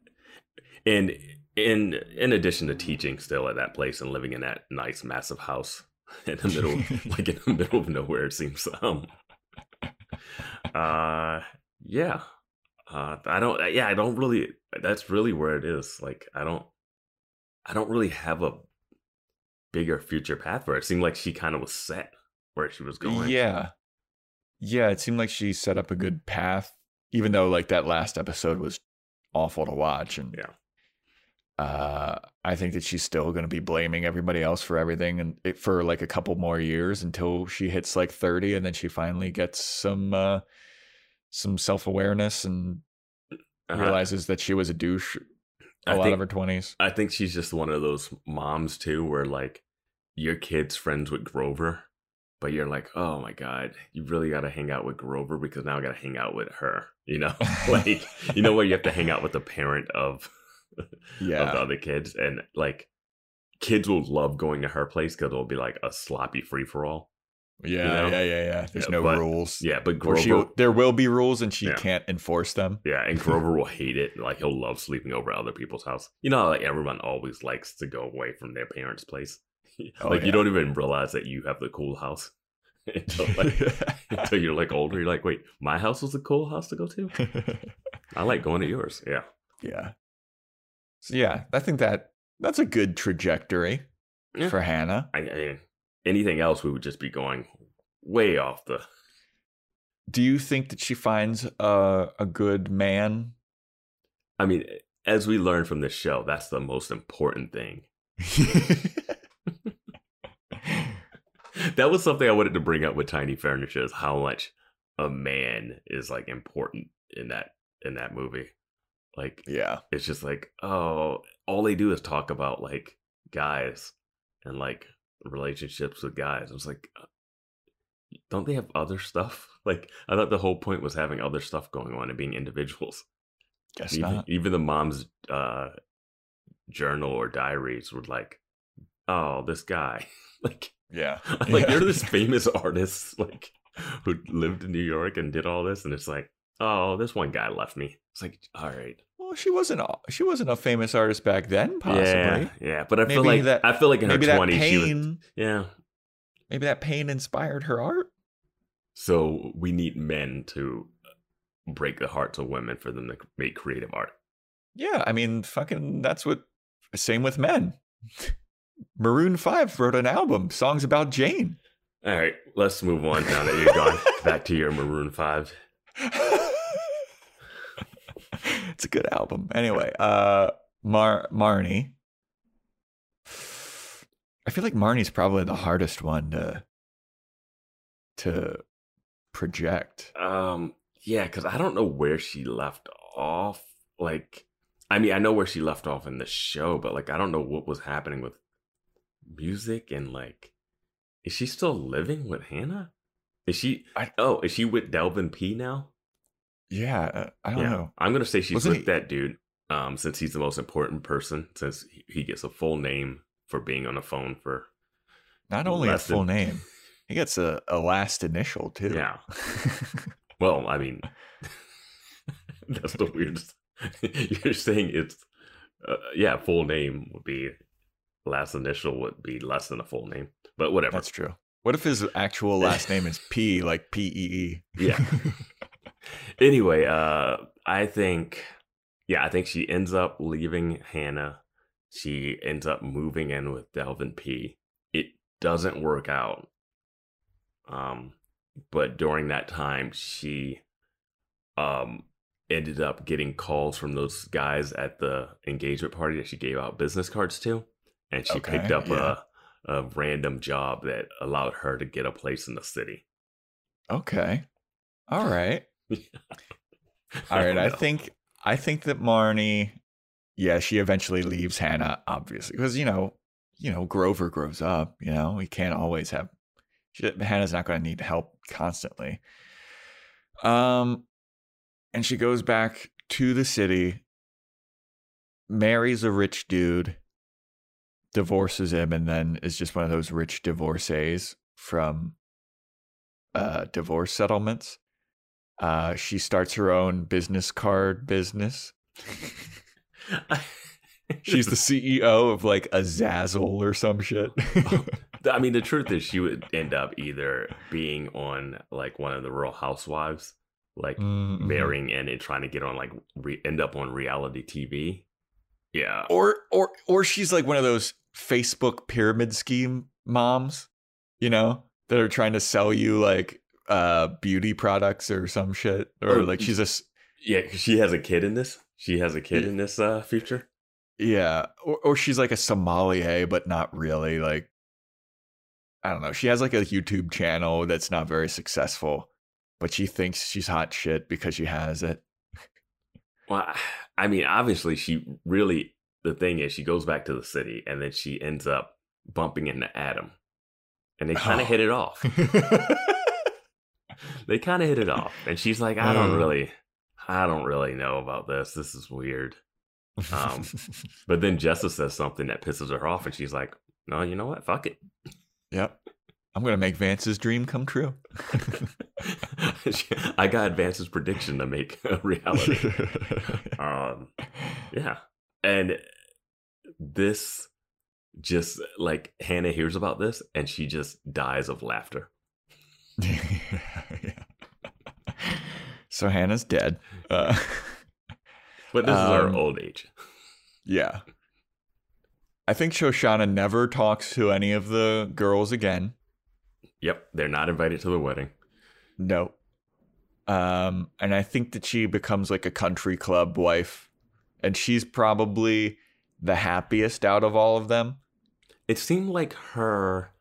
and in in addition to teaching still at that place and living in that nice massive house [LAUGHS] in the middle, [LAUGHS] like in the middle of nowhere, it seems. Um, uh, yeah. Uh, I don't. Yeah, I don't really. That's really where it is. Like, I don't. I don't really have a bigger future path for her. It seemed like she kind of was set where she was going. Yeah. Yeah, it seemed like she set up a good path, even though like that last episode was awful to watch. And Yeah. Uh, I think that she's still going to be blaming everybody else for everything and it, for like a couple more years until she hits like 30 and then she finally gets some uh, some self-awareness and Uh, realizes that she was a douche a I lot think, of her 20s. I think she's just one of those moms too, where like your kid's friends with Grover, but you're like, oh my god, you really got to hang out with Grover because now I got to hang out with her. You know, [LAUGHS] like you know where you have to hang out with the parent of of the other kids, and like kids will love going to her place because it'll be like a sloppy free for all. Yeah, know? yeah, yeah, yeah. There's Yeah, no but- rules. Yeah, but Grover, she, there will be rules and she Yeah. can't enforce them. yeah, and Grover will hate it. Like he'll love sleeping over at other people's house. You know, like everyone always likes to go away from their parents' place. [LAUGHS] Oh, like yeah. you don't even realize that you have the cool house [LAUGHS] until like [LAUGHS] until you're like older. You're like, wait, my house was a cool house to go to. I like going to yours. Yeah, yeah. So yeah, I think that that's a good trajectory Yeah. for Hannah. I, I anything else we would just be going way off the. Do you think that she finds a a good man? I mean, as we learn from this show, that's the most important thing. [LAUGHS] That was something I wanted to bring up with Tiny Furniture is how much a man is like important in that in that movie. Like yeah. it's just like oh all they do is talk about like guys and like relationships with guys i was like uh, don't they have other stuff [LAUGHS] like i thought the whole point was having other stuff going on and being individuals Guess even, not. even the mom's uh journal or diaries were like oh this guy [LAUGHS] like Yeah. [LAUGHS] like Yeah. you're this famous artist like who lived in new york and did all this and it's like oh this one guy left me it's like all right Well, she wasn't. a- She wasn't a famous artist back then. Possibly. Yeah, yeah, but I feel like that- I feel like in her twenties, she was yeah. Maybe that pain inspired her art. So we need men to break the hearts of women for them to make creative art. Yeah, I mean, fucking. That's what. Same with men. Maroon Five wrote an album, songs about Jane. All right, let's move on now that you're gone [LAUGHS] back to your Maroon Five. [LAUGHS] it's a good album. Anyway, uh Mar Marnie. I feel like Marnie's probably the hardest one to to project. Um, yeah, because I don't know where she left off. Like, I mean, I know where she left off in the show, but like, I don't know what was happening with music and like, is she still living with Hannah? Is she? I- oh, is she with Delvin P now? Yeah, uh, I don't yeah, know. I'm gonna say she's Wasn't with he- that dude. Um, since he's the most important person, since he- gets a full name for being on the phone for Not only a less than- full name, he gets a, a last initial too. yeah. [LAUGHS] Well, I mean, [LAUGHS] that's the weirdest. [LAUGHS] You're saying it's, uh, yeah, full name would be last initial would be less than a full name, but whatever. That's true. What if his actual last name is P, like P E E? Yeah. [LAUGHS] anyway, uh, I think, yeah, I think she ends up leaving Hannah. She ends up moving in with Delvin P. It doesn't work out. Um, but during that time, she um ended up getting calls from those guys at the engagement party that she gave out business cards to, and she Okay, picked up yeah. a a random job that allowed her to get a place in the city. Okay. All right. [LAUGHS] All right. don't I think I think that Marnie, yeah, she eventually leaves Hannah, obviously, because you know, you know, Grover grows up. You know, he can't always have. She, Hannah's not going to need help constantly. Um, and she goes back to the city, marries a rich dude, divorces him, and then is just one of those rich divorcees from uh, divorce settlements. Uh, she starts her own business card business. She's the CEO of like a Zazzle or some shit. [LAUGHS] I mean, the truth is, she would end up either being on like one of the Real Housewives, like Mhm. marrying in and trying to get on like re- end up on reality TV. Yeah, or or or she's like one of those Facebook pyramid scheme moms, you know, that are trying to sell you like uh beauty products or some shit or Oh, like she's a Yeah, she has a kid in this. She has a kid Yeah. in this uh future. yeah, or or she's like a sommelier but not really like I don't know. She has like a YouTube channel that's not very successful, but she thinks she's hot shit because she has it. Well, I mean, obviously, she really. The thing is, she goes back to the city, and then she ends up bumping into Adam, and they kind Oh. of hit it off. [LAUGHS] They kind of hit it off, and she's like, "I don't Uh. really, I don't really know about this. This is weird." Um, [LAUGHS] But then Jessa says something that pisses her off, and she's like, "No, you know what? Fuck it." yep. I'm gonna make Vance's dream come true. [LAUGHS] I got Vance's prediction to make a reality. Um, yeah, and this just like Hannah hears about this, and she just dies of laughter. [LAUGHS] Yeah. So Hannah's dead. Uh, [LAUGHS] But this is Um, our old age. yeah. I think Shoshanna never talks to any of the girls again. Yep, they're not invited to the wedding. No. Um, and I think that she becomes like a country club wife. And she's probably the happiest out of all of them. It seemed like her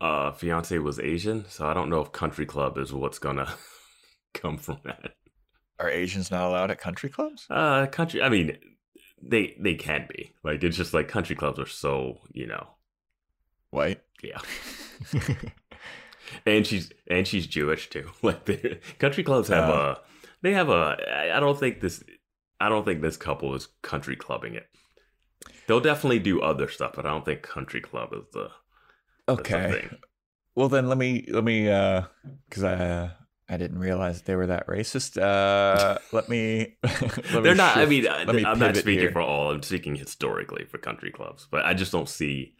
uh fiance was Asian, so I don't know if country club is what's gonna [LAUGHS] come from that. Are Asians not allowed at country clubs? Uh country I mean they they can be. Like it's just like country clubs are so, you know. White? Yeah. [LAUGHS] And she's and she's Jewish too. [LAUGHS] Like the country clubs have Oh. a they have a. I don't think this I don't think this couple is country clubbing it. They'll definitely do other stuff, but I don't think country club is the the okay. thing. Well then let me let me uh cuz I uh, I didn't realize they were that racist. Uh [LAUGHS] let me [LAUGHS] let They're not. I mean, let me I'm not speaking here. for all. I'm speaking historically for country clubs, but I just don't see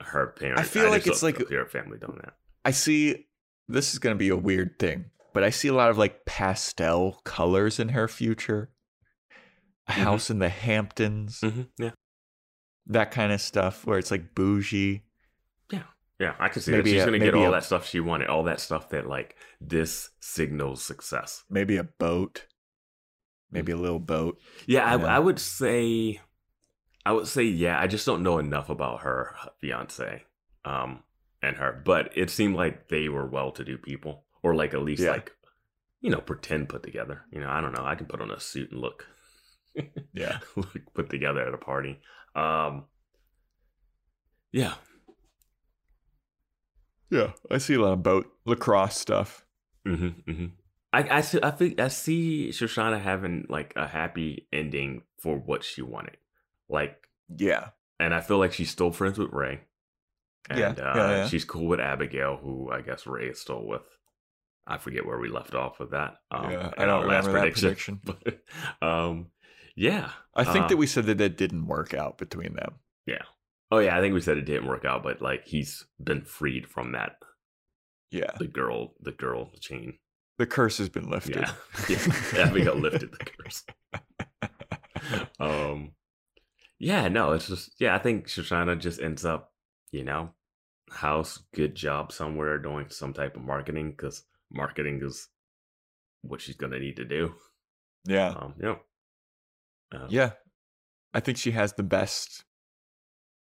her parents. I feel like it's like- her family doing that. I see this is going to be a weird thing, but I see a lot of like pastel colors in her future. A Mhm. house in the Hamptons, hmm Yeah, that kind of stuff where it's like bougie. yeah, Yeah, I can see Maybe that. She's a- gonna get all a- that stuff she wanted, all that stuff that like this signals success. Maybe a boat. Maybe a little boat. Yeah, I, I would say, I would say, yeah. I just don't know enough about her fiance, um, and her. But it seemed like they were well-to-do people, or like at least Yeah. like, you know, pretend put together. You know, I don't know. I can put on a suit and look, Yeah. [LAUGHS] put together at a party. Um, yeah, Yeah. I see a lot of boat lacrosse stuff. hmm hmm I I see, I think I see Shoshanna having like a happy ending for what she wanted, like Yeah. and I feel like she's still friends with Ray. And Yeah, uh, yeah, yeah. she's cool with Abigail, who I guess Ray is still with. I forget where we left off with that. Um, yeah. I don't last that prediction. [LAUGHS] But, um, yeah. I think Uh, that we said that that didn't work out between them. Yeah. Oh yeah, I think we said it didn't work out, but like he's been freed from that. Yeah. The girl, the girl chain. The curse has been lifted. [LAUGHS] Yeah, yeah. Abigail lifted the curse. [LAUGHS] um yeah no it's just yeah i think shoshanna just ends up you know house good job somewhere doing some type of marketing because marketing is what she's gonna need to do yeah. um you know uh, Yeah. I think she has the best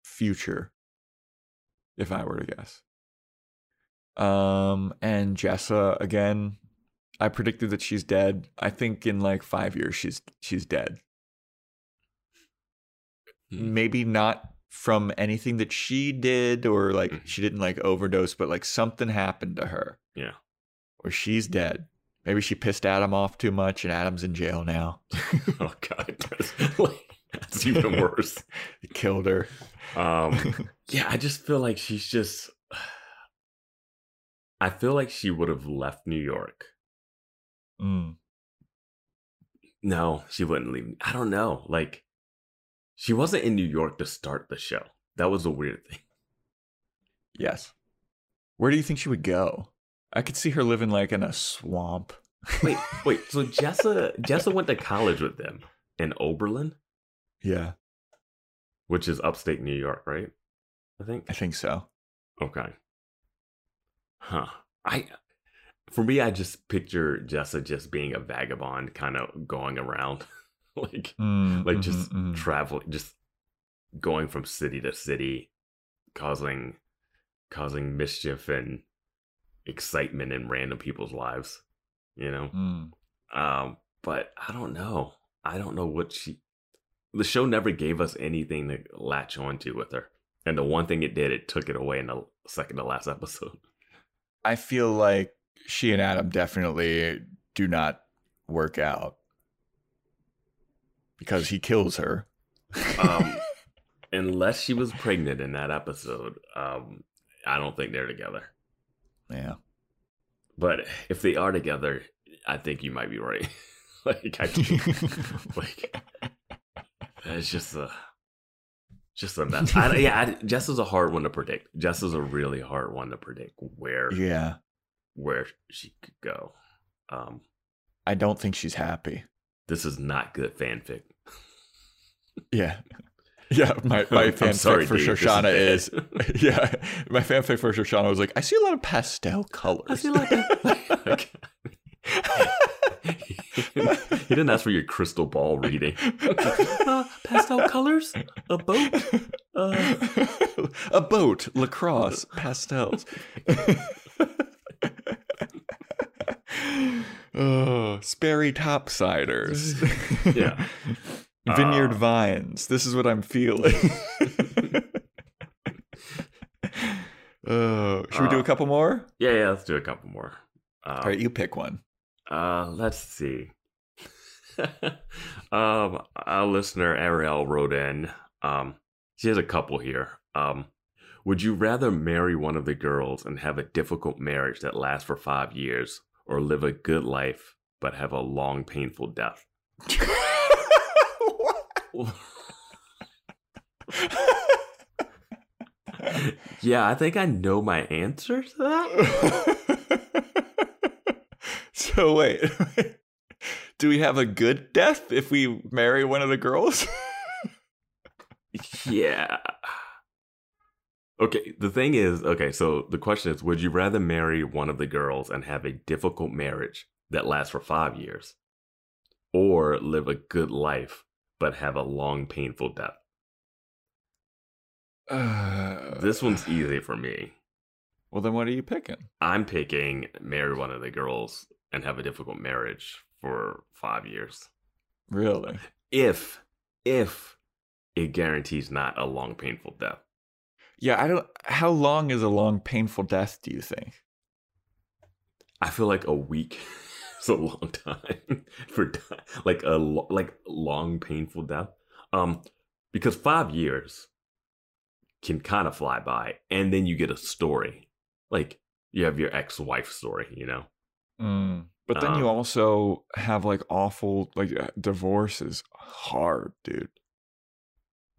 future, if I were to guess. Um, and Jessa again, I predicted that she's dead. I think in like five years she's she's dead. Hmm. Maybe not from anything that she did or like Mhm. she didn't like overdose, but like something happened to her. Yeah. Or she's dead. Maybe she pissed Adam off too much and Adam's in jail now. [LAUGHS] oh god that's, like, that's even worse [LAUGHS] He killed her. um [LAUGHS] yeah i just feel like she's just i feel like she would have left new york Mm. No, she wouldn't leave. I don't know. Like, she wasn't in New York to start the show. That was a weird thing. Yes. Where do you think she would go? I could see her living like in a swamp. Wait, [LAUGHS] wait. So Jessa, Jessa went to college with them in Oberlin. Yeah. which is upstate New York, right? I think. I think so. Okay. Huh. I for me, I just picture Jessa just being a vagabond, kind of going around, [LAUGHS] like Mm, like mhm, just mhm. traveling, just going from city to city, causing causing mischief and excitement in random people's lives. You know. Mm. Um, but I don't know. I don't know what she. The show never gave us anything to latch onto with her, and the one thing it did, it took it away in the second to last [LAUGHS] episode. I feel like she and Adam definitely do not work out because he kills her. Um, [LAUGHS] unless she was pregnant in that episode, um, I don't think they're together. Yeah. But if they are together, I think you might be right. [LAUGHS] like I think, [LAUGHS] like it's just a just a mess. I, yeah, I, Jess is a hard one to predict. Jess is a really hard one to predict where yeah. where she could go. Um, I don't think she's happy. this is not good fanfic. Yeah. [LAUGHS] Yeah, my, my fanfic sorry, for Dave, Shoshanna is, [LAUGHS] yeah, my fanfic for Shoshanna was like, I see a lot of pastel colors. I feel [LAUGHS] like, like he didn't ask for your crystal ball reading. Uh, pastel colors, a boat. Uh, a boat, lacrosse, pastels. oh, Sperry topsiders. Yeah. Vineyard Uh, vines. This is what I'm feeling. [LAUGHS] oh, should we do a Uh, couple more? yeah, yeah. Let's do a couple more. Um, All right, you pick one. Uh, let's see. [LAUGHS] um, our listener Ariel wrote in. Um, she has a couple here. Um, would you rather marry one of the girls and have a difficult marriage that lasts for five years, or live a good life but have a long, painful death? [LAUGHS] yeah, I think I know my answer to that. [LAUGHS] so wait, [LAUGHS] do we have a good death if we marry one of the girls? [LAUGHS] Yeah. Okay, the thing is, okay, so the question is would you rather marry one of the girls and have a difficult marriage that lasts for five years, or live a good life but have a long, painful death? Uh, [SIGHS] This one's easy for me. well, then what are you picking? I'm picking marry one of the girls and have a difficult marriage for five years. Really? If, if it guarantees not a long, painful death. Yeah, I don't. How long is a long, painful death? Do you think? I feel like a week [LAUGHS] is a [LAUGHS] long time for like a like long painful death. Um, because five years can kind of fly by, and then you get a story. Like you have your ex-wife story, you know. Mm. But then you Um, also have like awful like uh, divorce is hard, dude.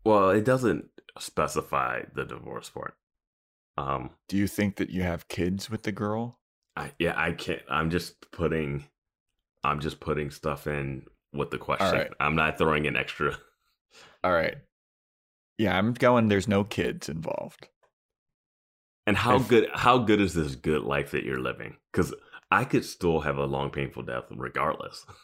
Well, it doesn't specify the divorce part. Um, Do you think that you have kids with the girl? I yeah, I can't. I'm just putting, I'm just putting stuff in with the question. right. I'm not throwing in extra. [LAUGHS] All right. Yeah, I'm going. There's no kids involved. And how If- good how good is this good life that you're living? Because I could still have a long painful death regardless. [LAUGHS]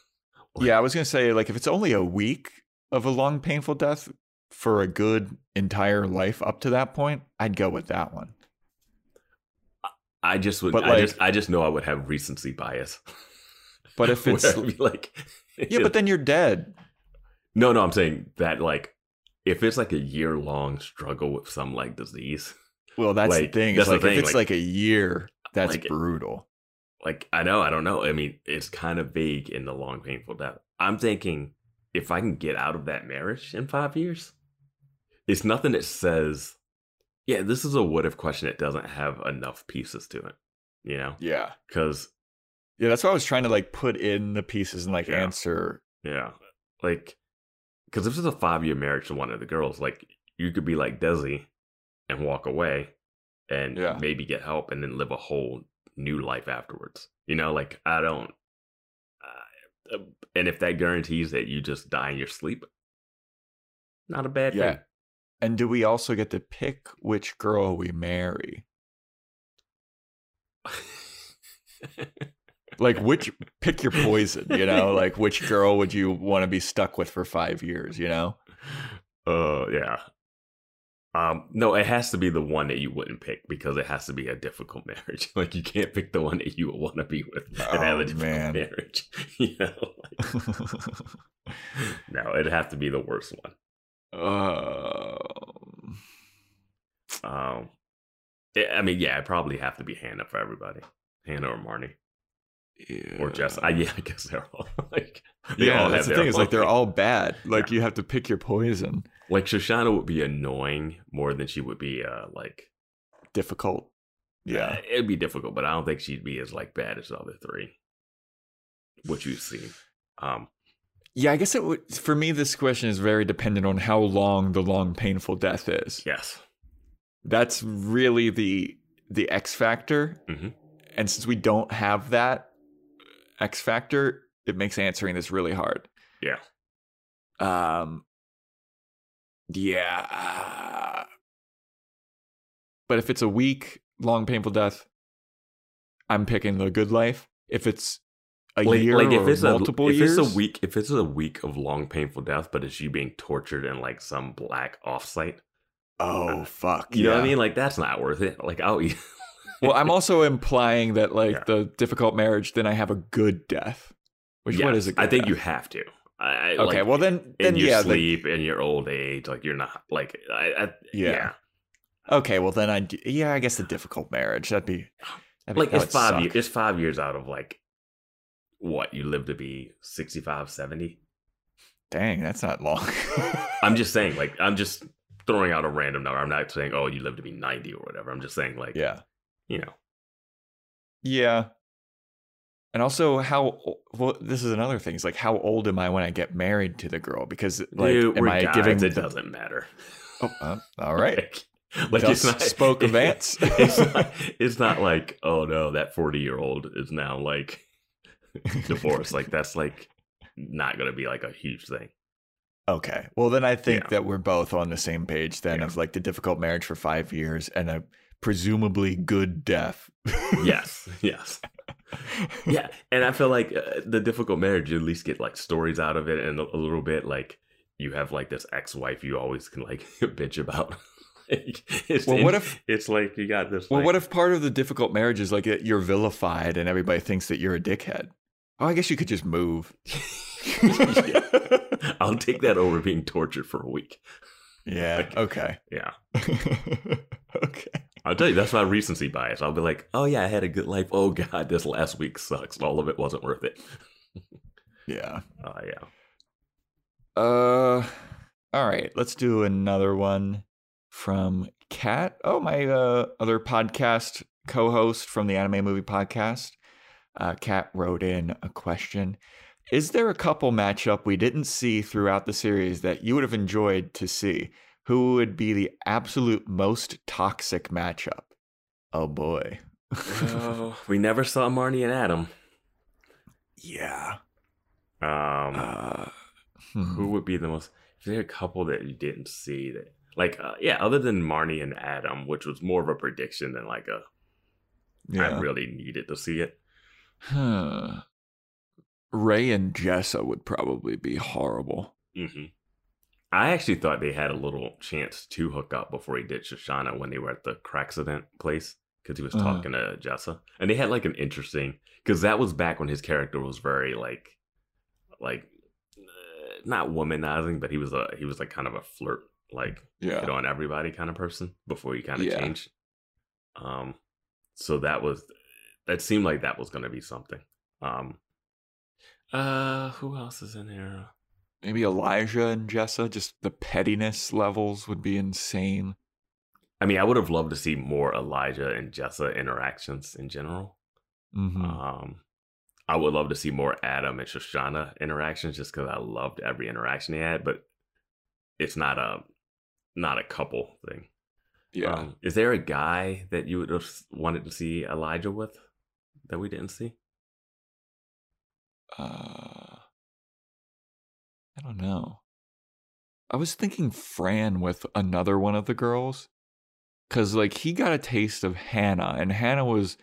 Yeah, I was gonna say like if it's only a week of a long, painful death for a good entire life up to that point, I'd go with that one. I just would. But, I just I just know I would have recency bias. [LAUGHS] But [LAUGHS] if it's- like, Yeah, but then you're dead. no, no, I'm saying that like if it's like a year long struggle with some like disease, Well, that's Like, the thing. that's It's the like if it's like- like, a year, that's like- brutal. like I know I don't know. I mean, it's kind of vague in the long painful death. I'm thinking if I can get out of that marriage in five years, it's nothing that says, yeah, this is a what if question that doesn't have enough pieces to it. You know, Yeah. because Yeah, that's why I was trying to like put in the pieces and like Yeah. answer. Yeah. Like, because if it's a five year marriage to one of the girls, like, you could be like Desi and walk away and Yeah. maybe get help and then live a whole new life afterwards. You know, like, I don't. Uh, and if that guarantees that you just die in your sleep, not a bad Yeah. thing. And do we also get to pick which girl we marry? [LAUGHS] Like which pick your poison, you know? [LAUGHS] Like which girl would you want to be stuck with for 5 years, you know? Uh, yeah. Um, no, it has to be the one that you wouldn't pick because it has to be a difficult [LAUGHS] marriage. Like you can't pick the one that you would want to be with and have Oh, a difficult man. marriage. [LAUGHS] you know, like, no, it'd have to be the worst one. um, Um, yeah, I mean, yeah, it'd probably have to be Hannah for everybody, Hannah or Marnie or Jess. I, yeah, I guess they're all [LAUGHS] like, they yeah, all that's the thing. Is like they're all bad. [LAUGHS] Like you have to pick your poison. like Shoshanna would be annoying more than she would be uh like Difficult. Yeah. Uh, it'd be difficult, but I don't think she'd be as like bad as the other three. What you've seen. Um Yeah, I guess it would. For me, this question is very dependent on how long the long painful death is. yes. That's really the the X factor. Mhm. And since we don't have that X factor, it makes answering this really hard. Yeah. Um. Yeah. But if it's a week long painful death, I'm picking the good life. If it's a Like, year like if or it's multiple a if years, it's a week if it's a week of long painful death, but it's you being tortured in like some black offsite. Oh fuck! You know what I mean? Like that's not worth it. Like I'll [LAUGHS] eat Well, I'm also implying that like Yeah. the difficult marriage, then I have a good death. Which what Yes, is a I think death? you have to. I, Okay, like, well then, then in your yeah, sleep in your old age, like you're not like I, I Yeah. yeah. okay, well then I yeah, I guess the difficult marriage that'd be, that'd Like it's five years it's five years out of like what you live to be 65, 70. Dang, that's not long. [LAUGHS] I'm just saying, like, I'm just throwing out a random number. I'm not saying, oh, you live to be 90 or whatever. I'm just saying, like, yeah, you know, yeah. And also, how well this is another thing. Is like, how old am I when I get married to the girl? Because like, Dude, am I guys, giving? It the- doesn't matter. Oh, uh, all [LAUGHS] right. Like, like not spoke Vance. [LAUGHS] it's, not, it's not like, oh no, that 40 year old is now like divorced. like, that's like not going to be like a huge thing. Okay. Well, then I think Yeah. that we're both on the same page then Yeah. of like the difficult marriage for five years and a presumably good death. Yes, yes. [LAUGHS] yeah and i feel like uh, the difficult marriage you at least get like stories out of it and a, a little bit like you have like this ex-wife you always can like [LAUGHS] bitch about [LAUGHS] Like, Well, what if- it's like you got this Well, like- what if part of the difficult marriage is like you're vilified and everybody thinks that you're a dickhead? Oh, I guess you could just move. i'll take that over being tortured for a week yeah. Like- Okay. yeah okay. I'll tell you that's my recency bias i'll be like oh yeah i had a good life oh [LAUGHS] god this last week sucks all of it wasn't worth it Yeah. [LAUGHS] oh yeah Uh. All right. Let's do another one from Kat. Oh, my uh, other podcast co-host from the Anime Movie Podcast. Uh, Kat wrote in a question. Is there a couple matchup we didn't see throughout the series that you would have enjoyed to see? Who would be the absolute most toxic matchup? Oh boy. oh, [LAUGHS] we never saw marnie and adam yeah. um Uh, hmm. who would be the most is there a couple that you didn't see that like uh, yeah other than marnie and adam which was more of a prediction than like a I yeah. really needed to see it Huh. Ray and Jessa would probably be horrible. hmm i actually thought they had a little chance to hook up before he did shoshanna when they were at the accident place because he was Uh-huh. talking to jessa and they had like an interesting because that was back when his character was very like like uh, not womanizing but he was a he was like kind of a flirt like Yeah. hit on everybody kind of person before he kind of Yeah. changed. Um, so that was that seemed like that was going to be something. Um, uh, who else is in here? Maybe Elijah and Jessa, just the pettiness levels would be insane. I mean, I would have loved to see more Elijah and Jessa interactions in general. hmm Um, I would love to see more Adam and Shoshanna interactions just because I loved every interaction they had, but it's not a not a couple thing. yeah. Um, is there a guy that you would have wanted to see Elijah with that we didn't see? uh, I don't know. I was thinking Fran with another one of the girls. Cause like he got a taste of Hannah, and Hannah was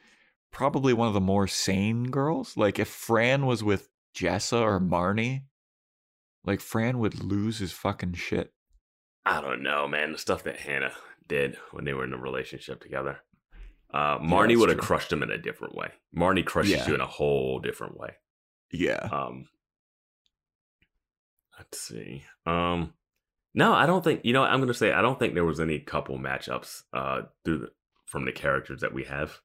probably one of the more sane girls. Like if Fran was with Jessa or Marnie, like Fran would lose his fucking shit. I don't know, man. The stuff that Hannah did when they were in a relationship together. Uh, Marnie that's would have crushed him in a different way. Marnie crushes Yeah. you in a whole different way. Yeah. Um, let's see. Um, no, I don't think. You know, I'm going to say I don't think there was any couple matchups uh through the, from the characters that we have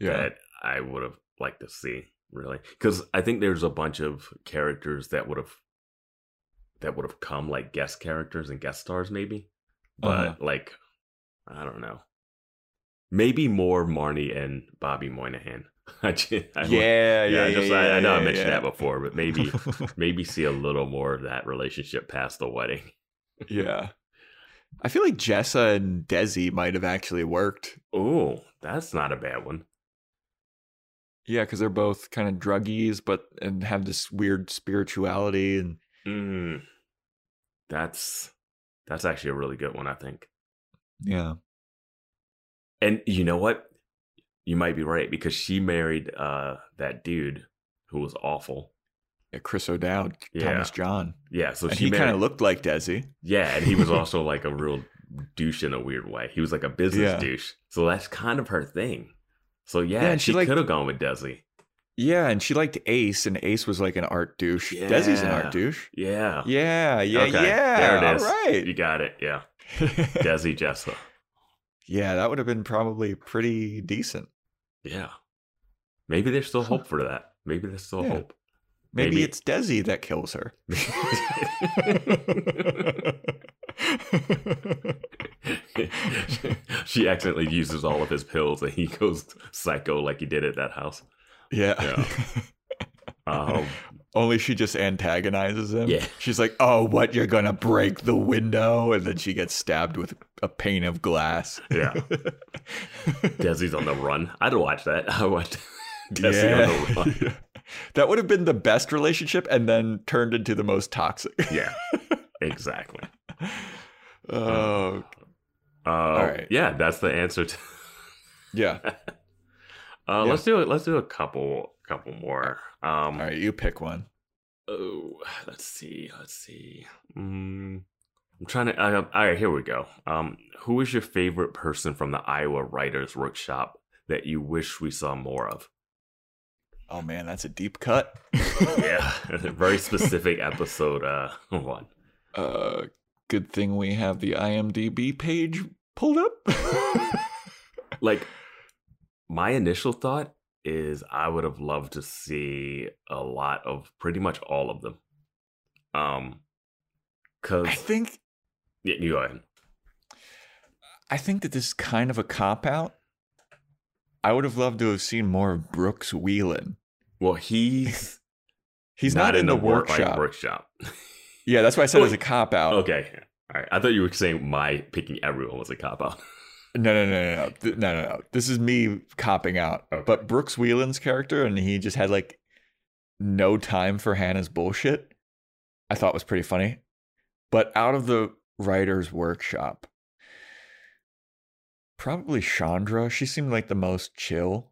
Yeah. that I would have liked to see really because I think there's a bunch of characters that would have that would have come like guest characters and guest stars maybe, but Uh-huh. like I don't know. Maybe more Marnie and Bobby Moynihan. [LAUGHS] I ju- I yeah, yeah, yeah, yeah, just yeah, I, I know I mentioned yeah. that before, but maybe [LAUGHS] maybe see a little more of that relationship past the wedding. yeah. I feel like Jessa and Desi might have actually worked. Oh, that's not a bad one. Yeah, because they're both kind of druggies, but and have this weird spirituality and Mm, that's that's actually a really good one, I think. yeah. And you know what? You might be right because she married uh that dude who was awful. yeah Chris O'Dowd, Yeah. Thomas John. Yeah, so and she he kind of looked like Desi. yeah, and he was [LAUGHS] also like a real douche in a weird way. He was like a business Yeah. douche. So that's kind of her thing. So yeah, Yeah, and she, she, could have gone with Desi. Yeah, and she liked Ace, and Ace was like an art douche. Desi's an art douche. Yeah. Yeah, yeah, Okay, yeah. there it is. All right. You got it. Yeah. [LAUGHS] Desi Jessa. yeah, that would have been probably pretty decent. Yeah. Maybe there's still hope for that. Maybe there's still Yeah. hope. Maybe, Maybe- it's Desi that kills her. [LAUGHS] she accidentally uses all of his pills and he goes psycho like he did at that house. yeah. Yeah. [LAUGHS] Um, Only she just antagonizes him. Yeah. She's like, "Oh, what? You're gonna break the window?" And then she gets stabbed with a pane of glass. Yeah. [LAUGHS] Desi's on the run. I'd watch that. [LAUGHS] I watched Desi on the run. Yeah. [LAUGHS] That would have been the best relationship, and then turned into the most toxic. Yeah, exactly. Oh, Uh, right. Yeah, that's the answer. To, yeah. uh, Yeah. Let's do it. Let's do a couple, couple more. Um, All right, you pick one. Oh, let's see. Let's see. Mm, I'm trying to. Uh, all right, here we go. Um, who is your favorite person from the Iowa Writers Workshop that you wish we saw more of? Oh man, that's a deep cut. Yeah, [LAUGHS] very specific episode. Uh, [LAUGHS] one. Uh, good thing we have the IMDb page pulled up. [LAUGHS] Like, my initial thought is I would have loved to see a lot of pretty much all of them. Um, cause I think yeah, you go ahead. I think that this is kind of a cop out. I would have loved to have seen more of Brooks Wheelan. Well, he's [LAUGHS] He's not, in the, work- like, workshop. workshop. Yeah, that's why I said [LAUGHS] Oh, it's a cop out. Okay. All right. I thought you were saying my picking everyone was a cop out. [LAUGHS] No, no, no, no, no, no, no, no. This is me copping out. Okay. But Brooks Wheelan's character, and he just had like no time for Hannah's bullshit. I thought was pretty funny. But out of the writer's workshop, probably Chandra. She seemed like the most chill.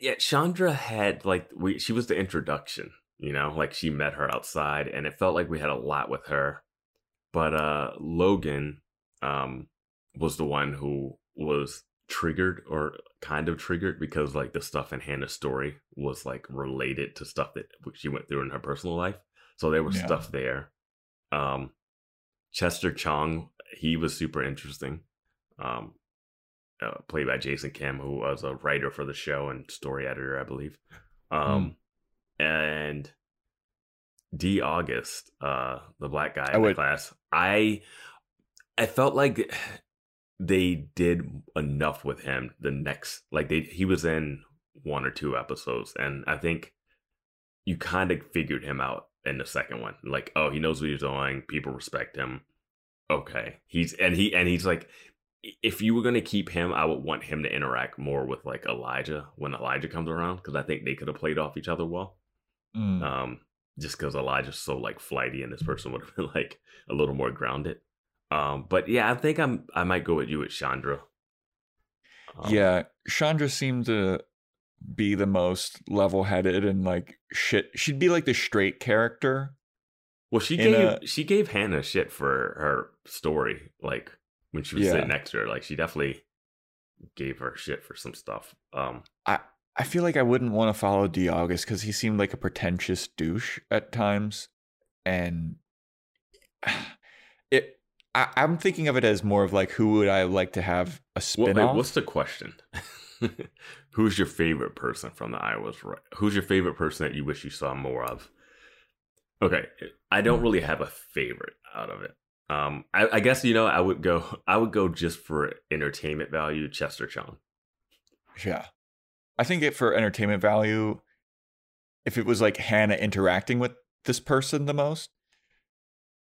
Yeah, Chandra had like we she was the introduction, you know, like she met her outside and it felt like we had a lot with her. But uh Logan um was the one who was triggered or kind of triggered because like the stuff in Hannah's story was like related to stuff that she went through in her personal life. So there was Yeah. stuff there. Um Chester Chong, he was super interesting. Um uh, played by Jason Kim, who was a writer for the show and story editor, I believe. Um, and D August, uh, the black guy I in the class. I I felt like they did enough with him. The next, like they, he was in one or two episodes, and I think you kind of figured him out in the second one. Like, oh, he knows what he's doing. People respect him. Okay, he's and he and he's like if you were going to keep him, I would want him to interact more with like Elijah when Elijah comes around because I think they could have played off each other well. Mm. Um, just because Elijah's so like flighty, and this person would have been like a little more grounded. Um, but yeah, I think I'm I might go with you with Chandra. Um, yeah, Chandra seemed to be the most level-headed and like shit. She'd be like the straight character. Well, she gave a, she gave Hannah shit for her story, like when she was yeah. sitting next to her. Like she definitely gave her shit for some stuff. Um, I I feel like I wouldn't want to follow DeAugust because he seemed like a pretentious douche at times, and. [SIGHS] I, am thinking of it as more of like who would I like to have a spin well, what's the question? [LAUGHS] Who's your favorite person from the Iowas? Who's your favorite person that you wish you saw more of? Okay, I don't really have a favorite out of it. Um, I, I guess you know I would go. I would go just for entertainment value. Chester Chong. Yeah, I think it for entertainment value. If it was like Hannah interacting with this person the most,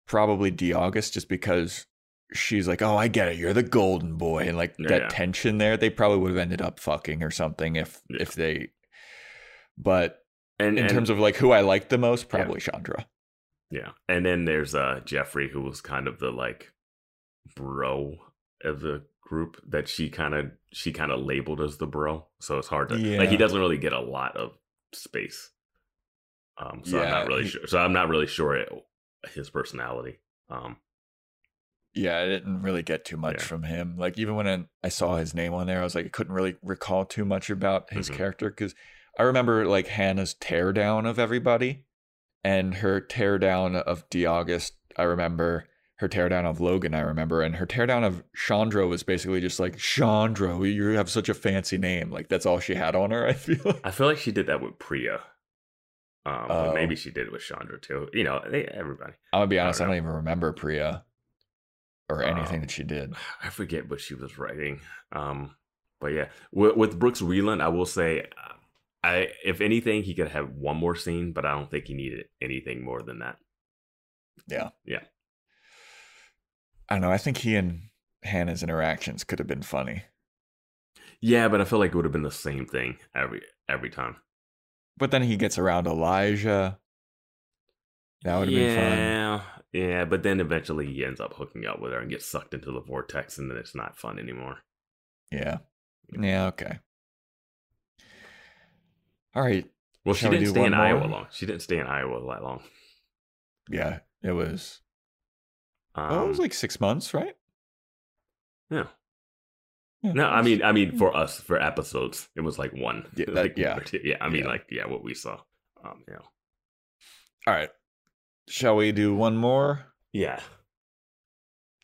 probably DeAugust, just because she's like, "Oh, I get it. You're the golden boy," and like yeah, that yeah. tension there, they probably would have ended up fucking or something if yeah. if they. But and in and, terms of like who I like the most, probably Chandra. Yeah, and then there's uh Jeffrey, who was kind of the like bro of the group that she kind of she kind of labeled as the bro. So it's hard to like he doesn't really get a lot of space. Um, so I'm not really he, sure. So I'm not really sure it, his personality. Um, yeah, I didn't really get too much yeah. from him. Like even when I saw his name on there, I was like, I couldn't really recall too much about his mm-hmm. character because I remember like Hannah's teardown of everybody and her teardown of DeAugust, I remember her teardown of Logan, I remember, and her teardown of Chandra was basically just like Chandra, you have such a fancy name. Like that's all she had on her. I feel. Like. I feel like she did that with Priya. Um, but maybe oh. she did with Chandra too. You know, they, everybody. I'm gonna be honest. I don't, I don't even remember Priya or anything um, that she did. [SIGHS] I forget what she was writing. Um, but yeah, with, with Brooks Wheelan, I will say I if anything, he could have one more scene, but I don't think he needed anything more than that. Yeah. Yeah. I don't know. I think he and Hannah's interactions could have been funny. Yeah, but I feel like it would have been the same thing every every time. But then he gets around Elijah. That would have yeah, been fun. Yeah, yeah, but then eventually he ends up hooking up with her and gets sucked into the vortex, and then it's not fun anymore. Yeah. Yeah. Okay. All right. Well, Shall she didn't stay in more? Iowa long. She didn't stay in Iowa that long. Yeah, it was. Um, well, it was like six months, right? Yeah. Yeah no, I mean, I mean, for us, for episodes, it was like one. Yeah, [LAUGHS] that, like, yeah. [LAUGHS] yeah. I mean, yeah. like, yeah, what we saw. Um, yeah. All right. Shall we do one more? Yeah.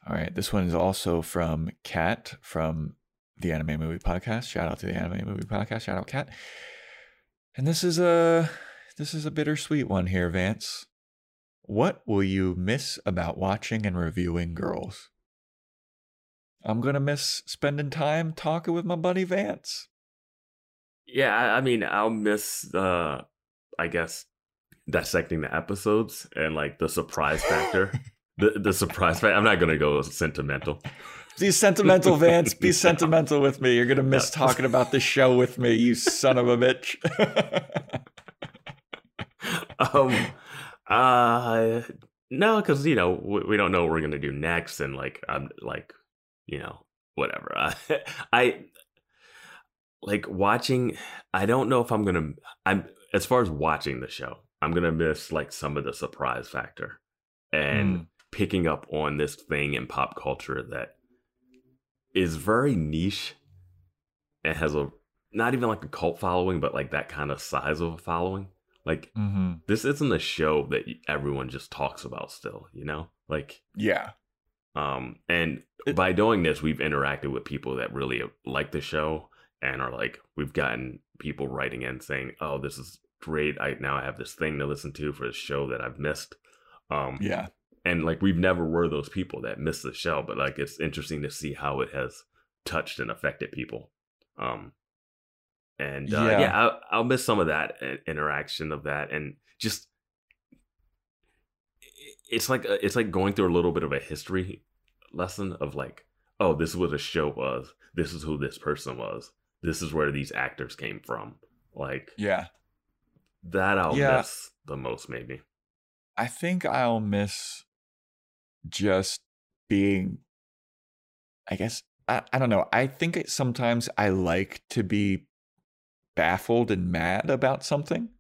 All right. This one is also from Kat from the Anime Movie Podcast. Shout out to the Anime Movie Podcast. Shout out, Kat. And this is a this is a bittersweet one here, Vance. What will you miss about watching and reviewing girls? I'm gonna miss spending time talking with my buddy Vance. Yeah, I mean, I'll miss uh I guess dissecting the episodes and like the surprise factor. [LAUGHS] the the surprise factor. I'm not gonna go sentimental. [LAUGHS] Be sentimental, Vance. Be [LAUGHS] sentimental with me. You're gonna miss talking about the show with me, you son of a bitch. um, uh, no, because you know we, we, don't know what we're gonna do next, and like I'm like, you know, whatever. I, [LAUGHS] I like watching. I don't know if I'm gonna. I'm as far as watching the show. I'm gonna miss like some of the surprise factor and mm. picking up on this thing in pop culture that is very niche and has a not even like a cult following, but like that kind of size of a following. Like mm-hmm. this isn't a show that everyone just talks about still, you know? Like yeah. Um and it, by doing this we've interacted with people that really like the show and are like we've gotten people writing in saying, "Oh, this is great. I now I have this thing to listen to for a show that I've missed." Um Yeah and like we've never were those people that miss the show but like it's interesting to see how it has touched and affected people um and uh, yeah, yeah I'll, I'll, miss some of that uh, interaction of that and just it's like a, it's like going through a little bit of a history lesson of like oh this is what a show was. This is who this person was. This is where these actors came from. Like yeah. that i'll yeah. miss the most maybe. I think I'll miss just being I guess I, I don't know. I think it, sometimes I like to be baffled and mad about something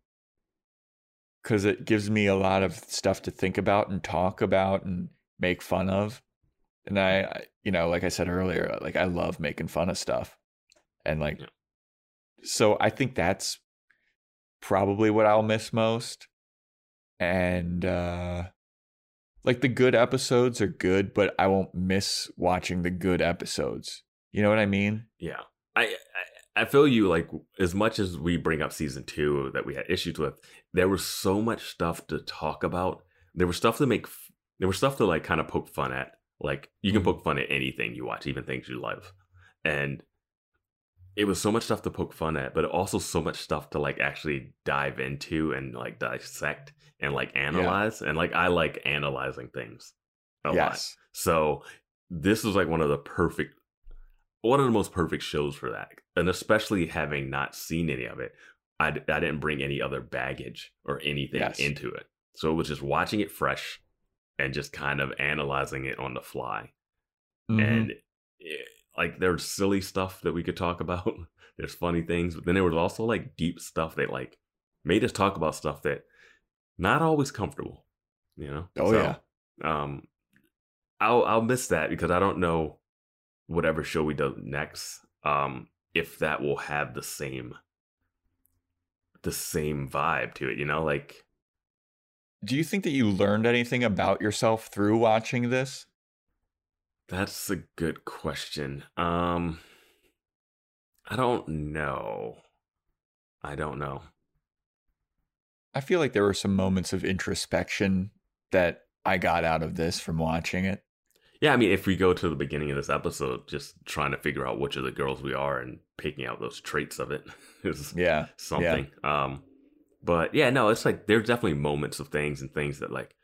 because it gives me a lot of stuff to think about and talk about and make fun of. And I, you know, like I said earlier, like I love making fun of stuff. And like, Yeah. so I think that's probably what I'll miss most. And, uh, like the good episodes are good, but I won't miss watching the good episodes. You know what I mean? Yeah. I, I I feel you like as much as we bring up season 2 that we had issues with, there was so much stuff to talk about. There was stuff to make there was stuff to like kind of poke fun at. Like you can Mhm. poke fun at anything you watch, even things you love. And it was so much stuff to poke fun at, but also so much stuff to like actually dive into and like dissect and like analyze. And like I like analyzing things a lot. yes. So this is like one of the perfect, one of the most perfect shows for that. And especially having not seen any of it, I, d- I didn't bring any other baggage or anything Yes. into it. So it was just watching it fresh and just kind of analyzing it on the fly. Mhm. And it, like there's silly stuff that we could talk [LAUGHS] about. there's funny things, but then there was also like deep stuff that like made us talk about stuff that not always comfortable, you know? Oh, yeah. Um I'll I'll miss that because I don't know whatever show we do next, um, if that will have the same the same vibe to it, you know, like Do you think that you learned anything about yourself through watching this? That's a good question. Um I don't know. I don't know. I feel like there were some moments of introspection that I got out of this from watching it. Yeah, I mean, if we go to the beginning of this episode, just trying to figure out which of the girls we are and picking out those traits of it [LAUGHS] is Yeah. something. Um, but yeah, no, it's like there's definitely moments of things and things that like,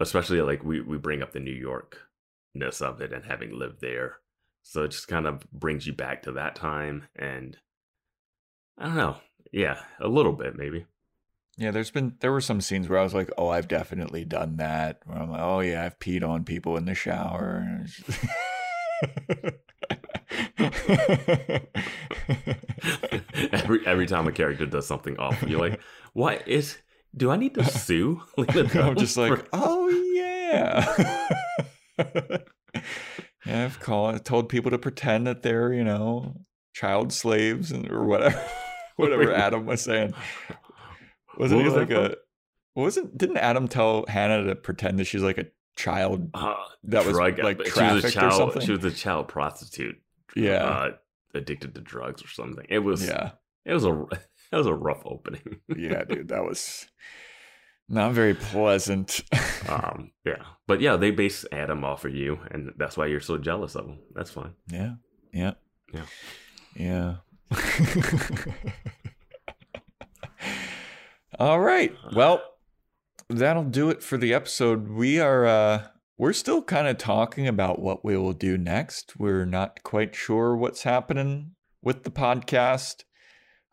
especially like we we bring up the New Yorkness of it and having lived there, so it just kind of brings you back to that time and I don't know, yeah, a little bit maybe. Yeah, there's been there were some scenes where I was like, "Oh, I've definitely done that." Where I'm like, "Oh yeah, I've peed on people in the shower." every every time a character does something awful, you're like, "What is? Do I need to sue?" [LAUGHS] [LAUGHS] I'm just like, for- "Oh yeah." [LAUGHS] yeah, I've called told people to pretend that they're you know child slaves and or whatever whatever Adam was saying. Wasn't he like a? Wasn't didn't Adam tell Hannah to pretend that she's like a child? uh, That was, drug- like, she was a trafficked or child. something? She was a child prostitute. Yeah, uh, addicted to drugs or something. It was. yeah, It was a. It [LAUGHS] was a rough opening. yeah, dude. [LAUGHS] That was not very pleasant. [LAUGHS] um. Yeah. But yeah, they base Adam off of you, and that's why you're so jealous of him. That's fine. Yeah. Yeah. Yeah. Yeah. All right. Well, that'll do it for the episode. We are uh we're still kind of talking about what we will do next. We're not quite sure what's happening with the podcast.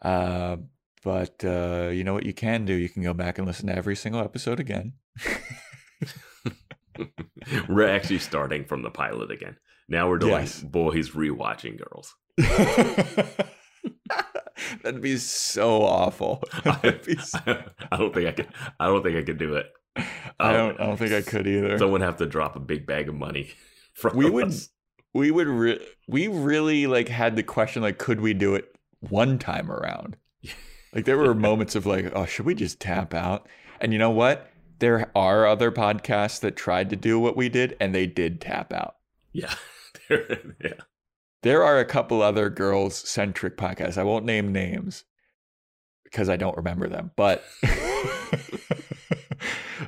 Uh but uh you know what you can do? You can go back and listen to every single episode again. [LAUGHS] we're actually starting from the pilot again. Now we're doing Yes. boys rewatching girls. [LAUGHS] [LAUGHS] That'd be so awful. [LAUGHS] Be so- [LAUGHS] I don't think I could. I don't think I could do it. I Um, don't. I don't think I could either. Someone have to drop a big bag of money. From We would- us. we would. Re- we really like had the question like, could we do it one time around? Like there were moments of like, oh, should we just tap out? And you know what? There are other podcasts that tried to do what we did, and they did tap out. Yeah. yeah. There are a couple other girls centric podcasts. I won't name names because I don't remember them, but [LAUGHS]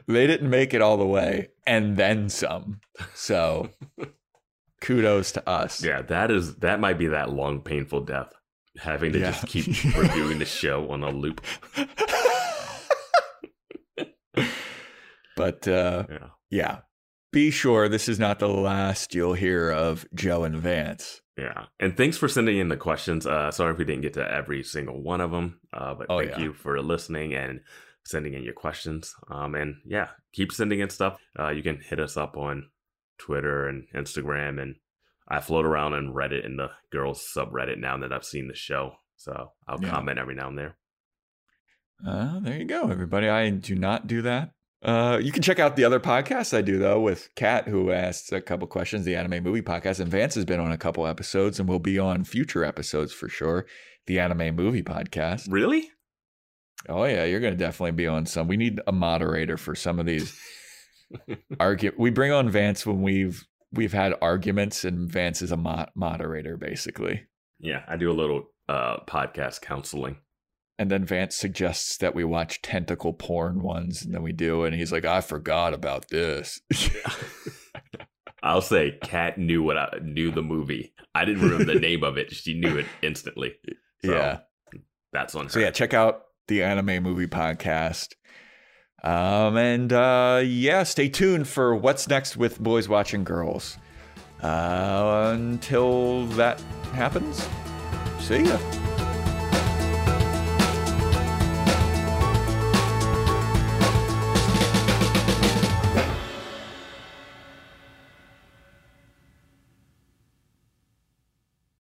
they didn't make it all the way and then some. So [LAUGHS] kudos to us. Yeah, that is that might be that long painful death. Having to Yeah. just keep [LAUGHS] reviewing the show on a loop. but uh, Yeah. yeah, be sure this is not the last you'll hear of Joe and Vance. Yeah. And thanks for sending in the questions. Uh sorry if we didn't get to every single one of them. Uh but Oh, thank yeah. you for listening and sending in your questions. Um, and yeah, keep sending in stuff. Uh, you can hit us up on Twitter and Instagram. And I float around on Reddit in the girls subreddit now that I've seen the show. So I'll yeah. comment every now and then. Uh, there you go, everybody. I do not do that. Uh, you can check out the other podcasts I do though with Kat, who asks a couple questions. The Anime Movie Podcast, and Vance has been on a couple episodes, and will be on future episodes for sure. The Anime Movie Podcast. Really? Oh yeah, you're gonna definitely be on some. We need a moderator for some of these [LAUGHS] argue. We bring on Vance when we've we've had arguments, and Vance is a mo- moderator basically. Yeah, I do a little uh, podcast counseling. And then Vance suggests that we watch tentacle porn ones, and then we do, and he's like, "I forgot about this." [LAUGHS] I'll say, Kat knew what I knew the movie. I didn't remember the name of it; she knew it instantly. [LAUGHS] So yeah, that's on. Her. So yeah, check out the Anime Movie Podcast. Um, and uh, yeah, stay tuned for what's next with Boys Watching Girls. Uh, until that happens, see ya.